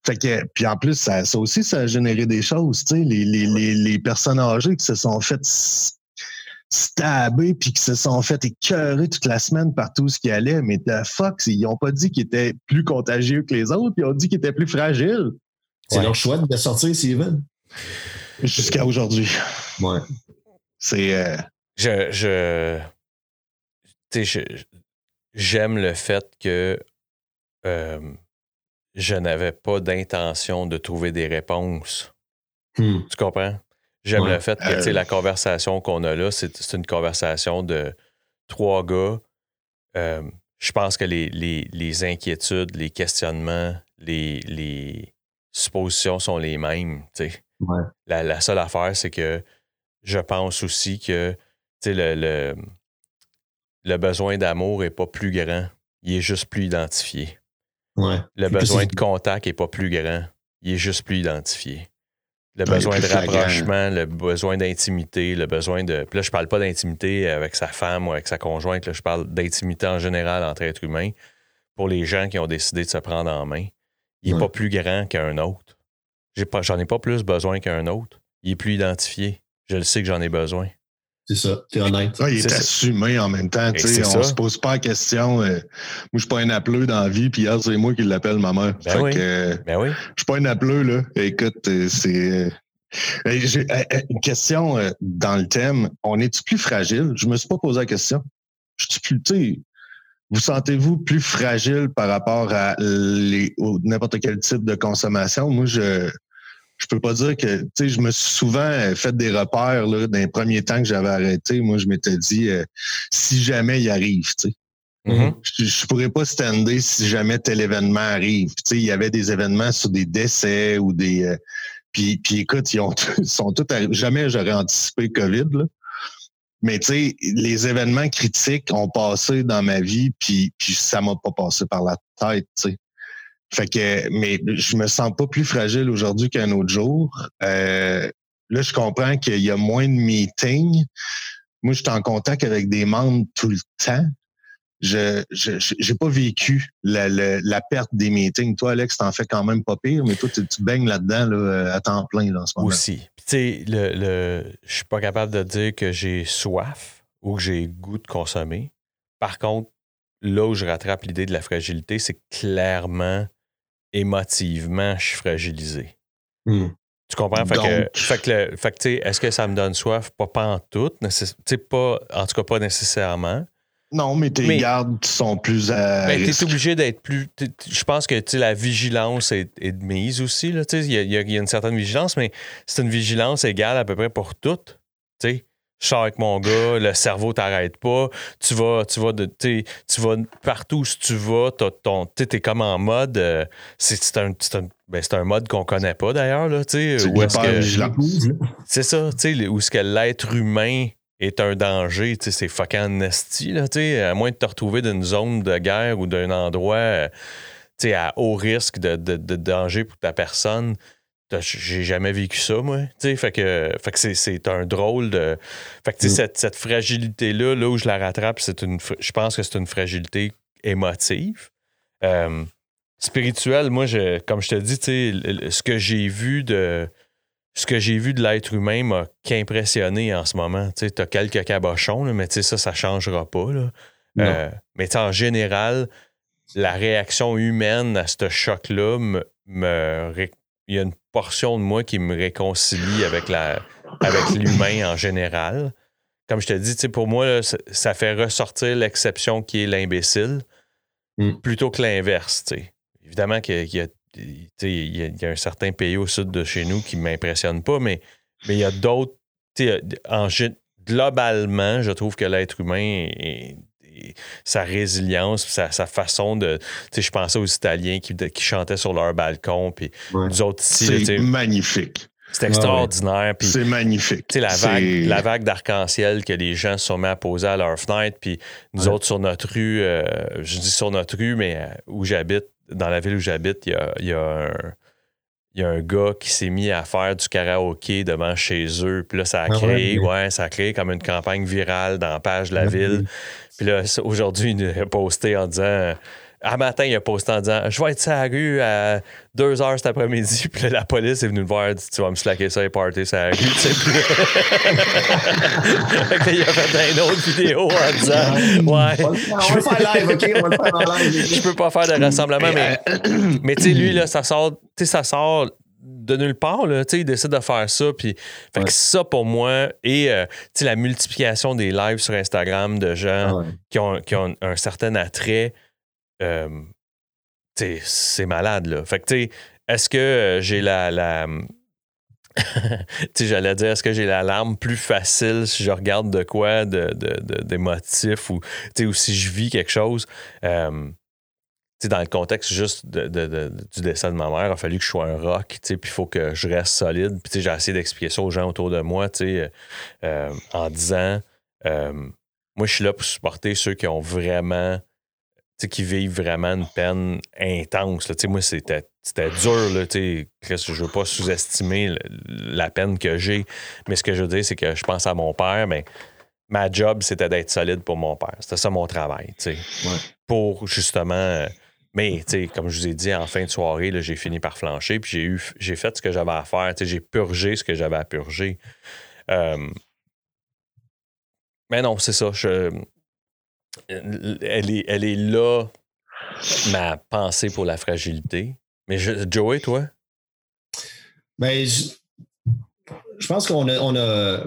Fait que, puis en plus, ça, ça, aussi, ça a généré des choses, tu sais, les, les, les, les personnes âgées qui se sont faites stabés puis qui se sont fait écœurer toute la semaine par tout ce qui allait. Mais the fuck, ils n'ont pas dit qu'ils étaient plus contagieux que les autres, ils ont dit qu'ils étaient plus fragiles. C'est leur choix de sortir s'ils veulent. Jusqu'à aujourd'hui. Ouais. C'est. Euh, je. je... J'aime le fait que euh, je n'avais pas d'intention de trouver des réponses. Hmm. Tu comprends? J'aime le fait que la conversation qu'on a là, c'est une conversation de trois gars. Euh, je pense que les, inquiétudes, les questionnements, les, suppositions sont les mêmes. La, seule affaire, c'est que je pense aussi que le, le, besoin d'amour n'est pas plus grand. Il est juste plus identifié. Le besoin de contact n'est pas plus grand. Il est juste plus identifié le besoin de rapprochement, le besoin d'intimité, le besoin de. Puis là, je parle pas d'intimité avec sa femme ou avec sa conjointe, là, je parle d'intimité en général entre êtres humains pour les gens qui ont décidé de se prendre en main. Il n'est pas plus grand qu'un autre. J'en ai, pas plus besoin qu'un autre. Il est plus identifié. Je le sais que j'en ai besoin. C'est ça, t'es honnête. il est, assumé en même temps. On ne se pose pas la question. Euh, moi, je suis pas un appeleux dans la vie, puis hier, c'est moi qui l'appelle ma mère. Ben oui. Que, ben oui. Je suis pas un appeleux, là. Écoute, euh, c'est. Euh, j'ai une question dans le thème. On est-tu plus fragile? Je me suis pas posé la question. Je suis plus, vous sentez-vous plus fragile par rapport à n'importe quel type de consommation? Moi, je, je peux pas dire que, tu sais, je me suis souvent fait des repères, là, dans les premiers temps que j'avais arrêté. Moi, je m'étais dit, euh, si jamais il arrive, tu sais. Mm-hmm. je, je, pourrais pas stander si jamais tel événement arrive. Tu sais, il y avait des événements sur des décès ou des. Euh, puis, puis écoute, ils, ont, sont tous arrivés. Jamais j'aurais anticipé COVID, là. Mais tu sais, les événements critiques ont passé dans ma vie, puis, puis ça m'a pas passé par la tête, tu sais. Fait que, mais je me sens pas plus fragile aujourd'hui qu'un autre jour. Euh, là, je comprends qu'il y a moins de meetings. Moi, je suis en contact avec des membres tout le temps. Je j'ai pas vécu la, la, perte des meetings. Toi, Alex, t'en fais quand même pas pire, mais toi, tu, baignes là-dedans là, à temps plein en ce moment. Aussi. tu sais, le, le, je suis pas capable de dire que j'ai soif ou que j'ai goût de consommer. Par contre, là où je rattrape l'idée de la fragilité, c'est clairement émotivement, je suis fragilisé. Hmm. Tu comprends? Fait que, fait que, est-ce que ça me donne soif? Pas, pas en tout. Pas, en tout cas, pas nécessairement. Non, mais tes gardes sont plus à. Ben, tu es obligé d'être plus. Je pense que la vigilance est, est, de mise aussi. Il y, y, a une certaine vigilance, mais c'est une vigilance égale à peu près pour toutes. Je sors avec mon gars, le cerveau t'arrête pas. Tu vas, tu vas, de, tu vas partout où tu vas, tu es comme en mode. Euh, c'est un, un, ben un, mode qu'on connaît pas d'ailleurs. C'est ça, où est-ce que l'être humain est un danger, c'est fucking nasty, là, à moins de te retrouver dans une zone de guerre ou d'un endroit euh, à haut risque de, de, de, danger pour ta personne. J'ai jamais vécu ça, moi. fait que, fait que c'est un drôle de. Fait que, mm. cette, cette fragilité-là, là où je la rattrape, c'est une. Je pense que c'est une fragilité émotive. Euh, spirituelle, moi, je, comme je te dis, ce que j'ai vu de. Ce que j'ai vu de l'être humain m'a qu'impressionné en ce moment. Tu as quelques cabochons, là, mais ça, ça changera pas. Là. Euh, mais en général, la réaction humaine à ce choc-là me, me, il y a une portion de moi qui me réconcilie avec la avec l'humain en général. Comme je te dis, pour moi, ça fait ressortir l'exception qui est l'imbécile. mm. plutôt que l'inverse. Évidemment qu'il y, a, un certain pays au sud de chez nous qui ne m'impressionne pas, mais, mais il y a d'autres. Globalement, je trouve que l'être humain sa résilience, sa, sa façon de. Je pensais aux Italiens qui, qui chantaient sur leur balcon, puis nous autres ici. C'est magnifique. C'est extraordinaire. C'est magnifique. La vague, la vague d'arc-en-ciel que les gens se sont mis à poser à leur fenêtre, puis nous autres sur notre rue, euh, je dis sur notre rue, mais euh, où j'habite, dans la ville où j'habite, il y a, y, a un, y a un gars qui s'est mis à faire du karaoké devant chez eux. Puis là, ça a ah créé, ouais, ça a créé comme une campagne virale dans la page de la ville. Puis là, aujourd'hui, il a posté en disant un matin, il a posté en disant Je vais être sur la rue à 2 heures cet après-midi. Puis là, la police est venue me voir et dit Tu vas me slacker ça et partir sur la rue. que il a fait une autre vidéo en disant Ouais. On va le faire live, OK On va le faire en live. Je peux pas faire de rassemblement, mais, mais tu sais, lui, là, ça sort, ça sort de nulle part, là, il décide de faire ça. Puis, fait que ça, pour moi, et euh, la multiplication des lives sur Instagram de gens ah qui, ont, qui, ont, un certain attrait, euh, c'est malade, là. Fait que, tu sais, est-ce que euh, j'ai la. la j'allais dire, est-ce que j'ai la larme plus facile si je regarde de quoi, de, de, des motifs ou, ou si je vis quelque chose? Euh, dans le contexte juste de, du décès de ma mère, il a fallu que je sois un rock, puis il faut que je reste solide. Puis j'ai essayé d'expliquer ça aux gens autour de moi, euh, en disant, moi, je suis là pour supporter ceux qui ont vraiment qui vivent vraiment une peine intense. Là. Moi, c'était, c'était dur. Là, je ne veux pas sous-estimer la peine que j'ai. Mais ce que je veux dire, c'est que je pense à mon père, mais ma job, c'était d'être solide pour mon père. C'était ça mon travail. Ouais. Pour justement. Mais, comme je vous ai dit, en fin de soirée, j'ai fini par flancher, puis j'ai, fait ce que j'avais à faire. J'ai purgé ce que j'avais à purger. Euh, mais non, c'est ça. Je, elle est, elle est là, ma pensée pour la fragilité. Mais Joey, toi? Ben, je, pense qu'on a, on a,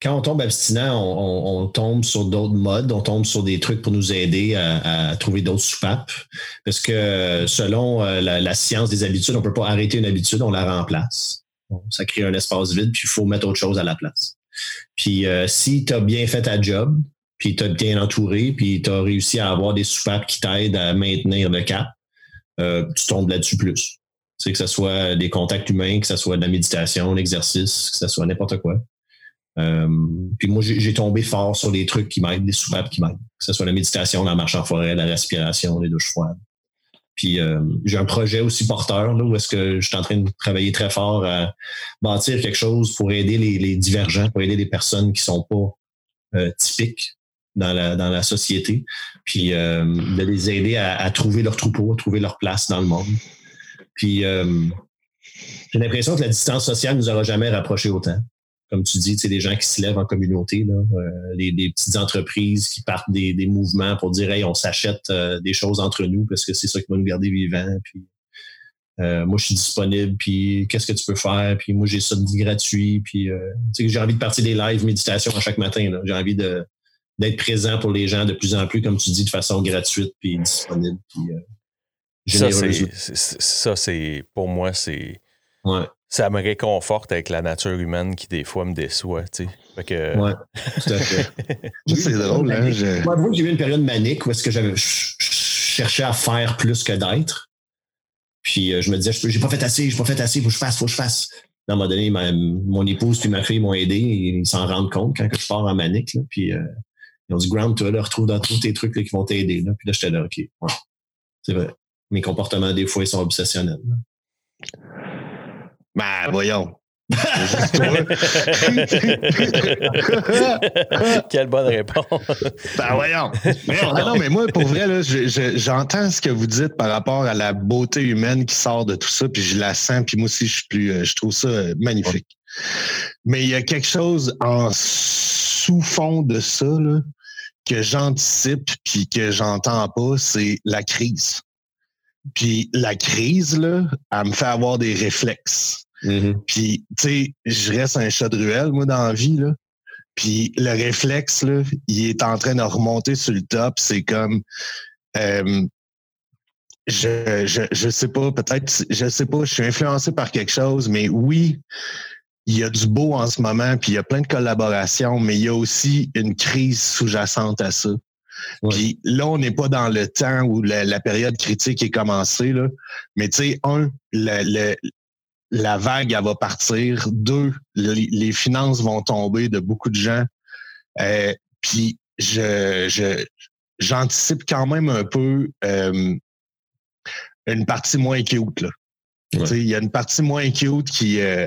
quand on tombe abstinent, on, tombe sur d'autres modes, on tombe sur des trucs pour nous aider à, trouver d'autres soupapes. Parce que selon euh, la, science des habitudes, on ne peut pas arrêter une habitude, on la remplace. ça crée un espace vide, puis il faut mettre autre chose à la place. Puis euh, si tu as bien fait ta job, puis tu as bien entouré, puis tu as réussi à avoir des soupapes qui t'aident à maintenir le cap, euh, tu tombes là-dessus plus. Tu que ce soit des contacts humains, que ce soit de la méditation, l'exercice, que ce soit n'importe quoi. Euh, puis moi, j'ai tombé fort sur des trucs qui m'aident, des soupapes qui m'aident. Que ce soit la méditation, la marche en forêt, la respiration, les douches froides. Puis euh, j'ai un projet aussi porteur là, où est-ce que je suis en train de travailler très fort à bâtir quelque chose pour aider les, les divergents, pour aider les personnes qui sont pas typiques dans la, dans la société, puis euh, de les aider à, trouver leur troupeau, à trouver leur place dans le monde. Puis euh, j'ai l'impression que la distance sociale nous aura jamais rapprochés autant. Comme tu dis, c'est des gens qui se lèvent en communauté, là, euh, des, petites entreprises qui partent des, des, mouvements pour dire hey, on s'achète des choses entre nous parce que c'est ça qui va nous garder vivants. Puis moi, je suis disponible, puis qu'est-ce que tu peux faire? Puis moi, j'ai ça de gratuit, puis j'ai envie de partir des lives méditation à chaque matin. J'ai envie de, d'être présent pour les gens de plus en plus, comme tu dis, de façon gratuite puis disponible. Puis, euh, ça, c'est pour moi, c'est. Ça me réconforte avec la nature humaine qui, des fois, me déçoit. Tu sais. que... Ouais, tout à fait. c'est drôle. Hein, Moi, j'ai eu une période manique où est-ce que j'avais cherché à faire plus que d'être. Puis euh, je me disais, j'ai pas fait assez, j'ai pas fait assez, faut que je fasse, faut que je fasse. À un moment donné, mon épouse et ma fille m'ont aidé, ils s'en rendent compte quand je pars en manique. Là, puis euh, ils ont dit, Ground, tu vas le retrouver dans tous tes trucs qui vont t'aider. Là. Puis là, j'étais là, OK. Ouais. C'est vrai. Mes comportements, des fois, ils sont obsessionnels. Ben, voyons. Quelle bonne réponse. Ben voyons. Non, mais moi, pour vrai, là, j'entends ce que vous dites par rapport à la beauté humaine qui sort de tout ça, puis je la sens, puis moi aussi, je suis plus, euh, je trouve ça magnifique. Mais il y a quelque chose en sous-fond de ça, là, que j'anticipe puis que j'entends pas, c'est la crise. Puis la crise, là, elle me fait avoir des réflexes. Mm-hmm. Puis, tu sais, je reste un chat de ruelle, moi, dans la vie, là. Puis le réflexe, là, il est en train de remonter sur le top. C'est comme... Euh, je, je, je sais pas, peut-être, je sais pas, je suis influencé par quelque chose, mais oui, il y a du beau en ce moment, puis il y a plein de collaborations, mais il y a aussi une crise sous-jacente à ça. Puis là, on n'est pas dans le temps où la, période critique est commencée, là. mais tu sais, un, la vague, elle va partir. Deux, les finances vont tomber de beaucoup de gens. Euh, puis je, je, j'anticipe quand même un peu euh, une partie moins cute. Là. Il y a une partie moins cute qui, euh,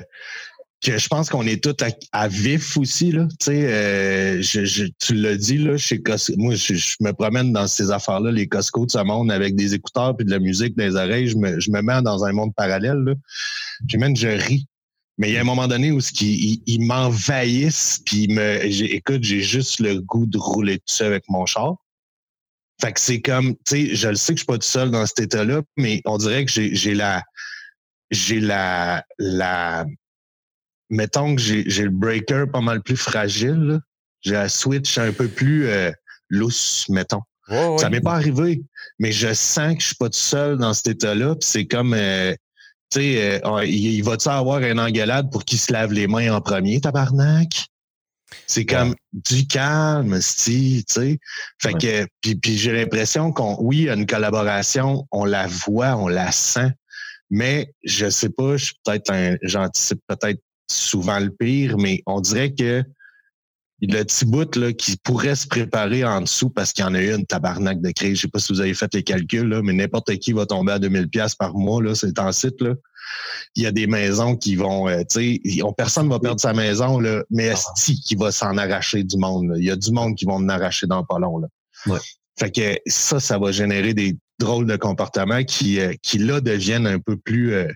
que je pense qu'on est tous à, vif aussi. Là. Euh, je, je, tu l'as dit, là, chez Costco, moi, je, me promène dans ces affaires-là, les Costco de ce monde, avec des écouteurs et de la musique dans les oreilles. Je me, je me mets dans un monde parallèle. Là. Puis même, je ris. Mais il y a un moment donné où ils, ils, m'envahissent, puis me, écoute, j'ai juste le goût de rouler tout ça avec mon char. Fait que c'est comme, tu sais, je le sais que je suis pas tout seul dans cet état-là, mais on dirait que j'ai la, j'ai la, la, mettons que j'ai le breaker pas mal plus fragile. J'ai la switch un peu plus euh, lousse, mettons. Ça m'est pas arrivé, mais je sens que je suis pas tout seul dans cet état-là. c'est comme, euh, tu sais, euh, il, va-tu avoir une engueulade pour qu'il se lave les mains en premier, tabarnak? C'est comme du calme, tu sais. Fait que, puis, puis j'ai l'impression qu'on, oui, il y a une collaboration, on la voit, on la sent, mais je sais pas, je suis peut-être un, j'anticipe peut-être souvent le pire, mais on dirait que le petit bout là, qui pourrait se préparer en dessous parce qu'il y en a eu une tabarnak de crise. Je sais pas si vous avez fait les calculs, là, mais n'importe qui va tomber à 2000 pièces par mois, là, c'est en site. Là. Il y a des maisons qui vont, euh, tu sais, personne va perdre sa maison, là, mais ah. est qui va s'en arracher du monde? Il y a du monde qui vont en arracher dans pas long. Là. Ouais. Fait que ça, ça va générer des drôles de comportements qui, euh, qui là, deviennent un peu plus euh,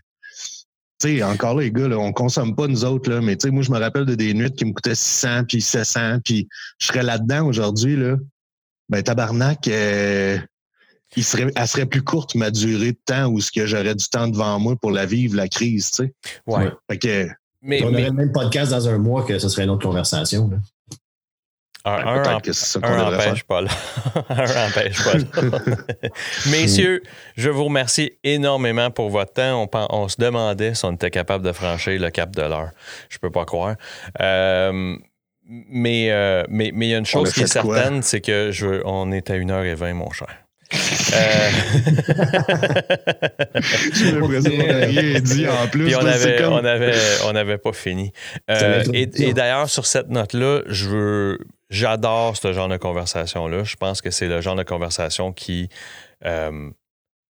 sais, encore là, les gars, là, on consomme pas nous autres, là, mais tu sais, moi, je me rappelle de des nuits qui me coûtaient 600 puis 700, puis je serais là-dedans aujourd'hui, là. Ben, tabarnak, euh, il serait, elle serait plus courte, ma durée de temps, où ce que j'aurais du temps devant moi pour la vivre, la crise, tu sais. Ouais. Fait que, mais, on aurait le même podcast dans un mois que ce serait une autre conversation. Là. Un, n'empêche pas là. un empêche pas là. Messieurs, je vous remercie énormément pour votre temps. On, on, se demandait si on était capable de franchir le cap de l'heure. Je peux pas croire. Euh, mais euh, mais il y a une chose qui est certaine, c'est que je, on est à 1h20, mon cher. Euh... J'ai l'impression qu'on n'a rien dit en plus. Puis on avait, on avait, on avait pas fini. Euh, et, et d'ailleurs, sur cette note-là, je veux J'adore ce genre de conversation-là. Je pense que c'est le genre de conversation qui. Euh,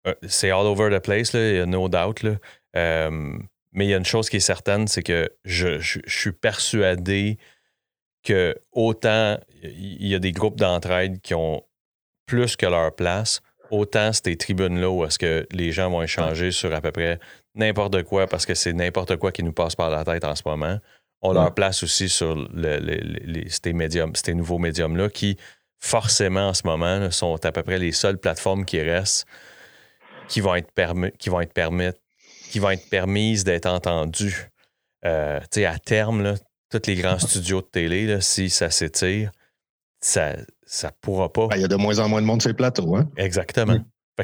euh, c'est all over the place, il y a no doubt. Euh, mais il y a une chose qui est certaine, c'est que je, suis persuadé que autant il y a des groupes d'entraide qui ont plus que leur place, autant ces tribunes-là où est-ce que les gens vont échanger sur à peu près n'importe quoi parce que c'est n'importe quoi qui nous passe par la tête en ce moment on leur place aussi sur les, ces, médiums, ces nouveaux médiums-là qui, forcément, en ce moment, sont à peu près les seules plateformes qui restent qui vont être, permis, qui vont être, permis, qui vont être permises d'être entendues. Euh, à terme, là, tous les grands studios de télé, si ça s'étire, ça ne pourra pas. Ben, il y a de moins en moins de monde sur les plateaux. Hein? Exactement.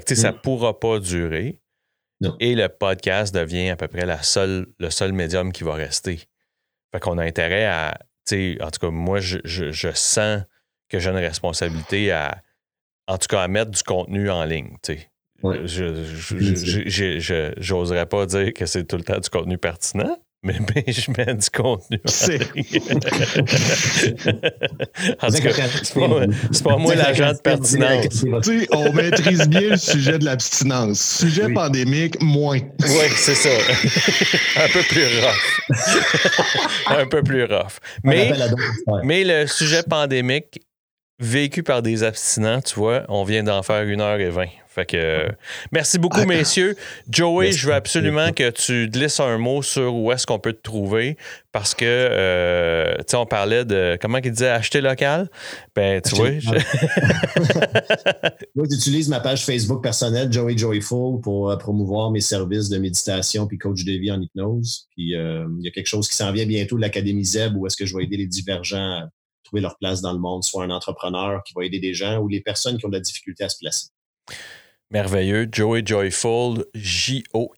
Ça ne pourra pas durer. Et le podcast devient à peu près la seule, le seul médium qui va rester. Fait qu'on a intérêt à, en tout cas, moi, je, je, sens que j'ai une responsabilité à, en tout cas, à mettre du contenu en ligne, tu sais. Je j'oserais pas dire que c'est tout le temps du contenu pertinent, mais, je mets du contenu. C'est pas, moi l'agent de pertinence. on maîtrise bien le sujet de l'abstinence. Sujet pandémique, moins. Oui, c'est ça. Un peu plus rough. Un peu plus rough. Mais, mais le sujet pandémique vécu par des abstinents, tu vois, on vient d'en faire une heure et vingt. Fait que, merci beaucoup, messieurs. Joey, je veux absolument que tu glisses un mot sur où est-ce qu'on peut te trouver parce que, euh, tu sais, on parlait de, comment il disait, acheter local? Ben, tu vois. Moi, j'utilise ma page Facebook personnelle, Joey Joyful, pour euh, promouvoir mes services de méditation puis coach de vie en hypnose. Puis, euh, il y a quelque chose qui s'en vient bientôt de l'Académie ZEB où est-ce que je vais aider les divergents à trouver leur place dans le monde, soit un entrepreneur qui va aider des gens ou les personnes qui ont de la difficulté à se placer. Merveilleux. Joey Joyful, J-O-Y-F-U-L.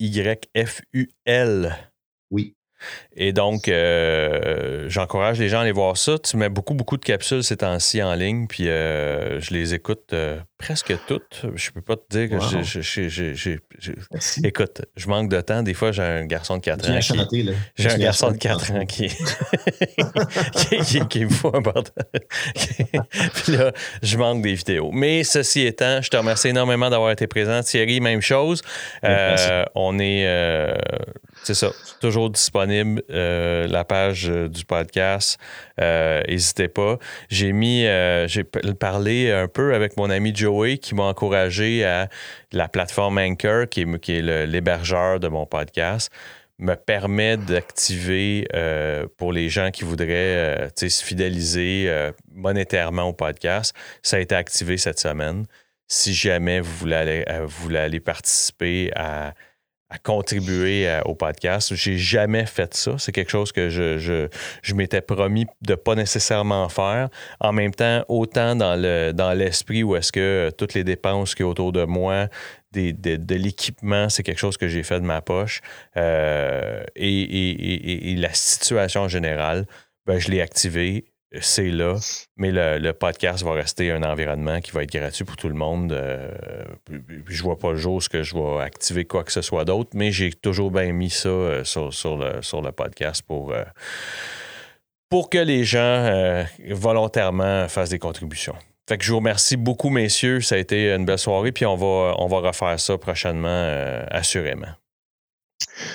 Oui. Et donc, euh, j'encourage les gens à aller voir ça. Tu mets beaucoup, beaucoup de capsules ces temps-ci en ligne, puis euh, je les écoute euh, presque toutes. Je peux pas te dire que Wow. j'ai-. Écoute, je manque de temps. Des fois, j'ai un garçon de 4 Viens ans. qui-. J'ai un garçon de chanter. 4 ans qui, qui, qui- qui me fout un bordel. Puis là, je manque des vidéos. Mais ceci étant, je te remercie énormément d'avoir été présent. Thierry, même chose. On est, c'est ça, toujours disponible, euh, la page euh, du podcast. Euh, N'hésitez pas. J'ai mis, j'ai parlé un peu avec mon ami Joey qui m'a encouragé à la plateforme Anchor, qui est, l'hébergeur de mon podcast me permet d'activer pour les gens qui voudraient se fidéliser monétairement au podcast. Ça a été activé cette semaine. Si jamais vous voulez vous voulez aller participer à, à contribuer à- au podcast, j'ai jamais fait ça. C'est quelque chose que je, je, je m'étais promis de pas nécessairement faire. En même temps, autant dans le dans l'esprit où est-ce que euh, toutes les dépenses qui autour de moi, des- de, de l'équipement, c'est quelque chose que j'ai fait de ma poche. Euh, et- et- et la situation en général, ben, je l'ai activé, c'est là, mais le, le podcast va rester un environnement qui va être gratuit pour tout le monde. Euh, je vois pas le jour ce que je vais activer quoi que ce soit d'autre, mais j'ai toujours bien mis ça euh, sur, sur le, sur le podcast pour, euh, pour que les gens euh, volontairement fassent des contributions. Fait que je vous remercie beaucoup, messieurs. Ça a été une belle soirée, puis on va, on va refaire ça prochainement, euh, assurément.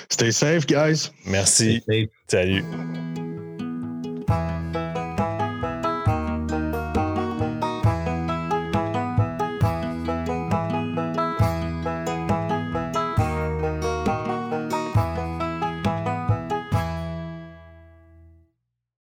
Stay safe, guys. Merci. Salut.